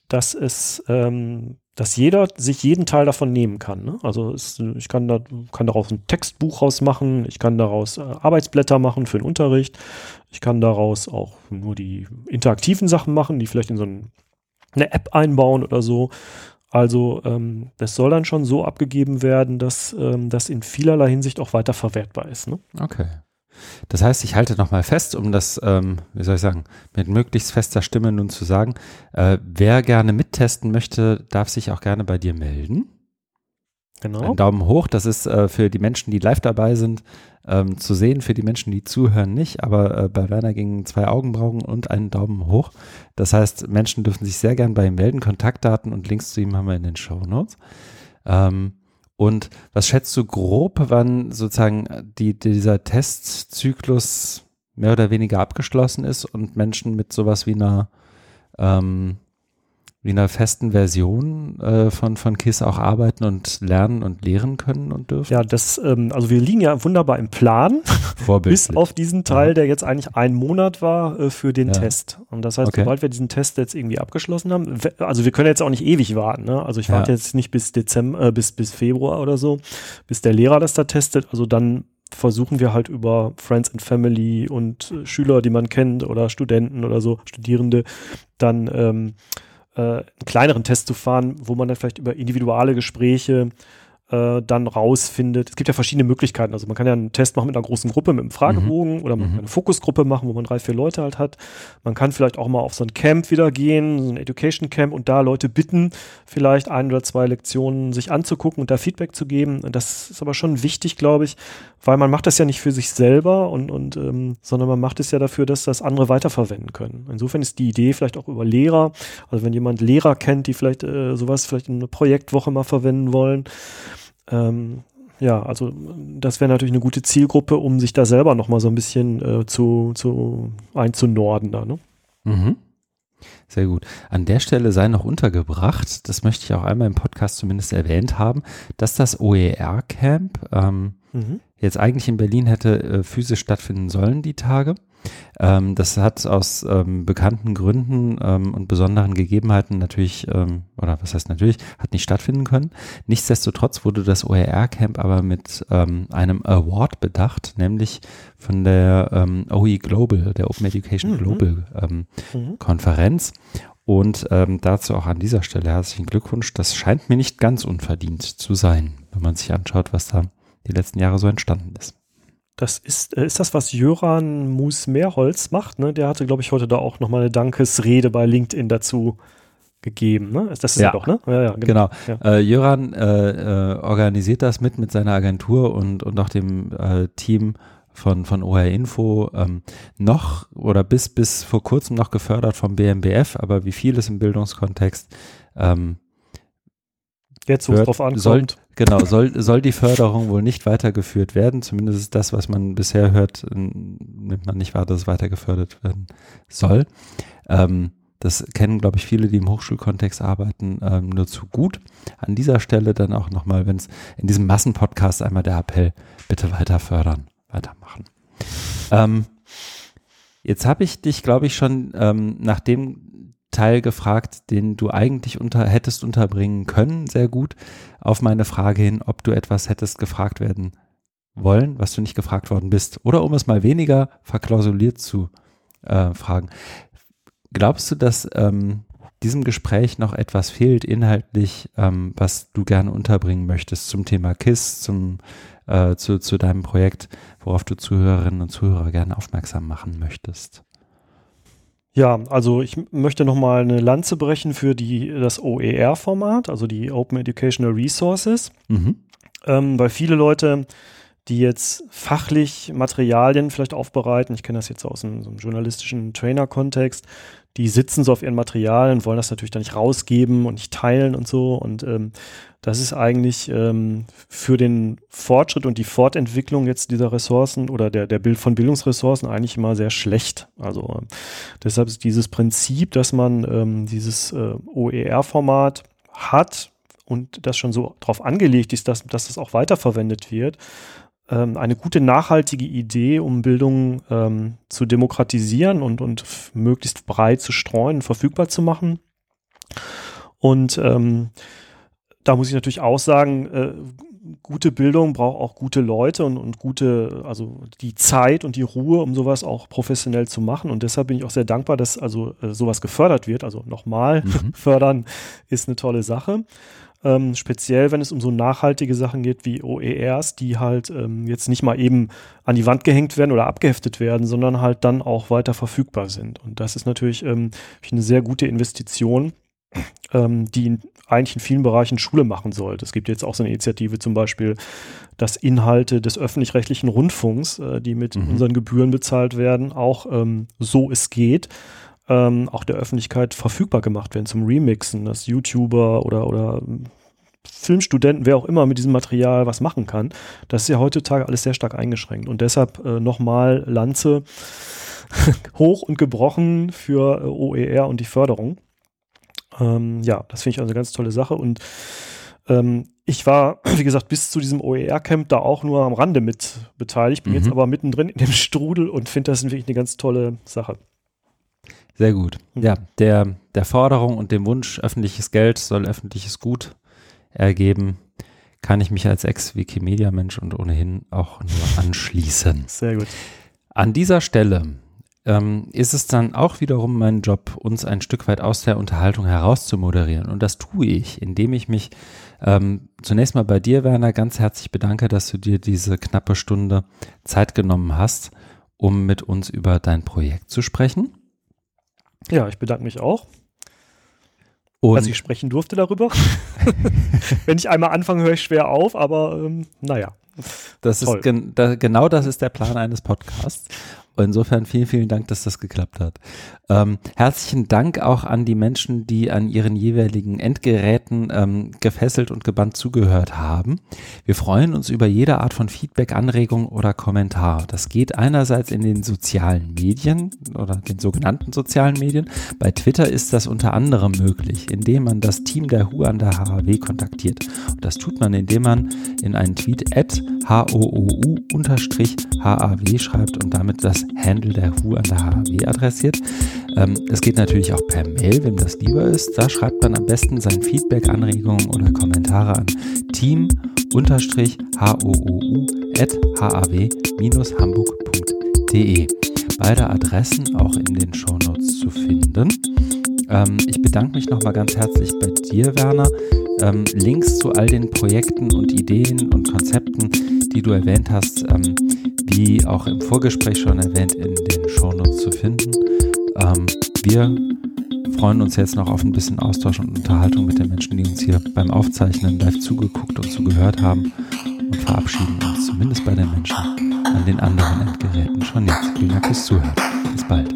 dass es, ähm, dass jeder sich jeden Teil davon nehmen kann. Ne? Also es, ich kann, da, kann daraus ein Textbuch rausmachen, ich kann daraus äh, Arbeitsblätter machen für den Unterricht, ich kann daraus auch nur die interaktiven Sachen machen, die vielleicht in so ein, eine App einbauen oder so. Also ähm, das soll dann schon so abgegeben werden, dass ähm, das in vielerlei Hinsicht auch weiter verwertbar ist. Ne? Okay. Das heißt, ich halte nochmal fest, um das, ähm, wie soll ich sagen, mit möglichst fester Stimme nun zu sagen, äh, wer gerne mittesten möchte, darf sich auch gerne bei dir melden. Genau. Ein Daumen hoch, das ist äh, für die Menschen, die live dabei sind, ähm, zu sehen, für die Menschen, die zuhören, nicht. Aber äh, bei Werner gingen zwei Augenbrauen und einen Daumen hoch. Das heißt, Menschen dürfen sich sehr gern bei ihm melden. Kontaktdaten und Links zu ihm haben wir in den Show Notes. Ähm, und was schätzt du grob, wann sozusagen die, dieser Testzyklus mehr oder weniger abgeschlossen ist und Menschen mit sowas wie einer ähm, wie einer festen Version äh, von, von KISS auch arbeiten und lernen und lehren können und dürfen? Ja, das, ähm, also wir liegen ja wunderbar im Plan, <laughs> bis auf diesen Teil, ja. der jetzt eigentlich ein Monat war äh, für den ja. Test. Und das heißt, okay. sobald wir diesen Test jetzt irgendwie abgeschlossen haben, also wir können jetzt auch nicht ewig warten. Ne? Also ich warte ja. jetzt nicht bis Dezember, äh, bis, bis Februar oder so, bis der Lehrer das da testet. Also dann versuchen wir halt über Friends and Family und äh, Schüler, die man kennt oder Studenten oder so, Studierende, dann ähm, äh, einen kleineren Test zu fahren, wo man dann vielleicht über individuelle Gespräche äh, dann rausfindet. Es gibt ja verschiedene Möglichkeiten. Also man kann ja einen Test machen mit einer großen Gruppe, mit einem Fragebogen mhm. oder man kann mhm. eine Fokusgruppe machen, wo man drei, vier Leute halt hat. Man kann vielleicht auch mal auf so ein Camp wieder gehen, so ein Education Camp und da Leute bitten, vielleicht ein oder zwei Lektionen sich anzugucken und da Feedback zu geben. Das ist aber schon wichtig, glaube ich, weil man macht das ja nicht für sich selber und, und ähm, sondern man macht es ja dafür, dass das andere weiterverwenden können. Insofern ist die Idee vielleicht auch über Lehrer, also wenn jemand Lehrer kennt, die vielleicht äh, sowas vielleicht in einer Projektwoche mal verwenden wollen, ähm, ja, also das wäre natürlich eine gute Zielgruppe, um sich da selber nochmal so ein bisschen äh, zu, zu einzunorden da, ne? Mhm. Sehr gut. An der Stelle sei noch untergebracht, das möchte ich auch einmal im Podcast zumindest erwähnt haben, dass das OER-Camp ähm, mhm. jetzt eigentlich in Berlin hätte äh, physisch stattfinden sollen, die Tage. Ähm, das hat aus ähm, bekannten Gründen ähm, und besonderen Gegebenheiten natürlich, ähm, oder was heißt natürlich, hat nicht stattfinden können. Nichtsdestotrotz wurde das OER-Camp aber mit ähm, einem Award bedacht, nämlich von der ähm, OE Global, der Open Education mhm. Global mhm. Konferenz. Und dazu auch an dieser Stelle herzlichen Glückwunsch. Das scheint mir nicht ganz unverdient zu sein, wenn man sich anschaut, was da die letzten Jahre so entstanden ist. Das ist, äh, ist das, was Jöran Mus-Mehrholz macht, ne? Der hatte, glaube ich, heute da auch nochmal eine Dankesrede bei LinkedIn dazu gegeben, ne? Das ist ja, doch, ne? Ja, ja genau. genau. Ja. Äh, Jöran äh, äh, organisiert das mit mit seiner Agentur und, und auch dem äh, Team von, von OR Info ähm, noch oder bis, bis vor kurzem noch gefördert vom BMBF, aber wie vieles im Bildungskontext ähm, Jetzt, wo es drauf ankommt. Soll, genau, soll, soll die Förderung wohl nicht weitergeführt werden. Zumindest ist das, was man bisher hört, nimmt man nicht wahr, dass es weiter gefördert werden soll. Ähm, das kennen, glaube ich, viele, die im Hochschulkontext arbeiten, ähm, nur zu gut. An dieser Stelle dann auch nochmal, wenn es in diesem Massenpodcast einmal der Appell, bitte weiter fördern, weitermachen. Ähm, jetzt habe ich dich, glaube ich, schon ähm, nach dem Teil gefragt, den du eigentlich unter, hättest unterbringen können, sehr gut, auf meine Frage hin, ob du etwas hättest gefragt werden wollen, was du nicht gefragt worden bist. Oder um es mal weniger verklausuliert zu äh, fragen. Glaubst du, dass ähm, diesem Gespräch noch etwas fehlt, inhaltlich, ähm, was du gerne unterbringen möchtest zum Thema KISS, zum, äh, zu, zu deinem Projekt, worauf du Zuhörerinnen und Zuhörer gerne aufmerksam machen möchtest? Ja, also ich möchte nochmal eine Lanze brechen für die, das OER-Format, also die Open Educational Resources, mhm. ähm, weil viele Leute, die jetzt fachlich Materialien vielleicht aufbereiten, ich kenne das jetzt aus einem, so einem journalistischen Trainer-Kontext, die sitzen so auf ihren Materialien, wollen das natürlich dann nicht rausgeben und nicht teilen und so. Und ähm, das ist eigentlich ähm, für den Fortschritt und die Fortentwicklung jetzt dieser Ressourcen oder der, der Bild von Bildungsressourcen eigentlich immer sehr schlecht. Also äh, deshalb ist dieses Prinzip, dass man ähm, dieses äh, OER-Format hat und das schon so drauf angelegt ist, dass, dass das auch weiterverwendet wird, ähm, eine gute nachhaltige Idee, um Bildung ähm, zu demokratisieren und, und möglichst breit zu streuen verfügbar zu machen. Und ähm, da muss ich natürlich auch sagen, äh, gute Bildung braucht auch gute Leute und, und gute, also die Zeit und die Ruhe, um sowas auch professionell zu machen. Und deshalb bin ich auch sehr dankbar, dass also äh, sowas gefördert wird. Also nochmal, mhm. <laughs> fördern ist eine tolle Sache. Ähm, speziell, wenn es um so nachhaltige Sachen geht wie OERs, die halt ähm, jetzt nicht mal eben an die Wand gehängt werden oder abgeheftet werden, sondern halt dann auch weiter verfügbar sind. Und das ist natürlich ähm, eine sehr gute Investition, ähm, die in, eigentlich in vielen Bereichen Schule machen sollte. Es gibt jetzt auch so eine Initiative zum Beispiel, dass Inhalte des öffentlich-rechtlichen Rundfunks, äh, die mit mhm. unseren Gebühren bezahlt werden, auch ähm, so es geht, ähm, auch der Öffentlichkeit verfügbar gemacht werden zum Remixen, dass YouTuber oder, oder Filmstudenten, wer auch immer mit diesem Material was machen kann. Das ist ja heutzutage alles sehr stark eingeschränkt. Und deshalb äh, nochmal Lanze <laughs> hoch und gebrochen für äh, OER und die Förderung. Ähm, ja, das finde ich also eine ganz tolle Sache. Und ähm, ich war, wie gesagt, bis zu diesem OER-Camp da auch nur am Rande mit beteiligt, bin mhm. jetzt aber mittendrin in dem Strudel und finde das wirklich eine ganz tolle Sache. Sehr gut. Mhm. Ja, der, der Forderung und dem Wunsch, öffentliches Geld soll öffentliches Gut ergeben, kann ich mich als Ex-Wikimedia-Mensch und ohnehin auch nur anschließen. Sehr gut. An dieser Stelle ähm, ist es dann auch wiederum mein Job, uns ein Stück weit aus der Unterhaltung herauszumoderieren. Und das tue ich, indem ich mich ähm, zunächst mal bei dir, Werner, ganz herzlich bedanke, dass du dir diese knappe Stunde Zeit genommen hast, um mit uns über dein Projekt zu sprechen. Ja, ich bedanke mich auch. Und dass ich sprechen durfte darüber. <laughs> Wenn ich einmal anfange, höre ich schwer auf, aber ähm, naja. Das Toll. ist gen da, genau das ist der Plan eines Podcasts. Insofern vielen, vielen Dank, dass das geklappt hat. Ähm, herzlichen Dank auch an die Menschen, die an ihren jeweiligen Endgeräten ähm, gefesselt und gebannt zugehört haben. Wir freuen uns über jede Art von Feedback, Anregung oder Kommentar. Das geht einerseits in den sozialen Medien oder den sogenannten sozialen Medien. Bei Twitter ist das unter anderem möglich, indem man das Team der HU an der HHW kontaktiert. Und das tut man, indem man in einen Tweet at HOOU-HAW schreibt und damit das Handle der HU an der HAW adressiert. Ähm, es geht natürlich auch per Mail, wem das lieber ist. Da schreibt man am besten sein Feedback, Anregungen oder Kommentare an team-hoou@haw-hamburg.de. Beide Adressen auch in den Shownotes zu finden. Ähm, ich bedanke mich nochmal ganz herzlich bei dir, Werner. Ähm, Links zu all den Projekten und Ideen und Konzepten, die du erwähnt hast, ähm, wie auch im Vorgespräch schon erwähnt, in den Shownotes zu finden. Ähm, wir freuen uns jetzt noch auf ein bisschen Austausch und Unterhaltung mit den Menschen, die uns hier beim Aufzeichnen live zugeguckt und zugehört haben und verabschieden uns zumindest bei den Menschen an den anderen Endgeräten schon jetzt. Vielen Dank fürs Zuhören. Bis bald.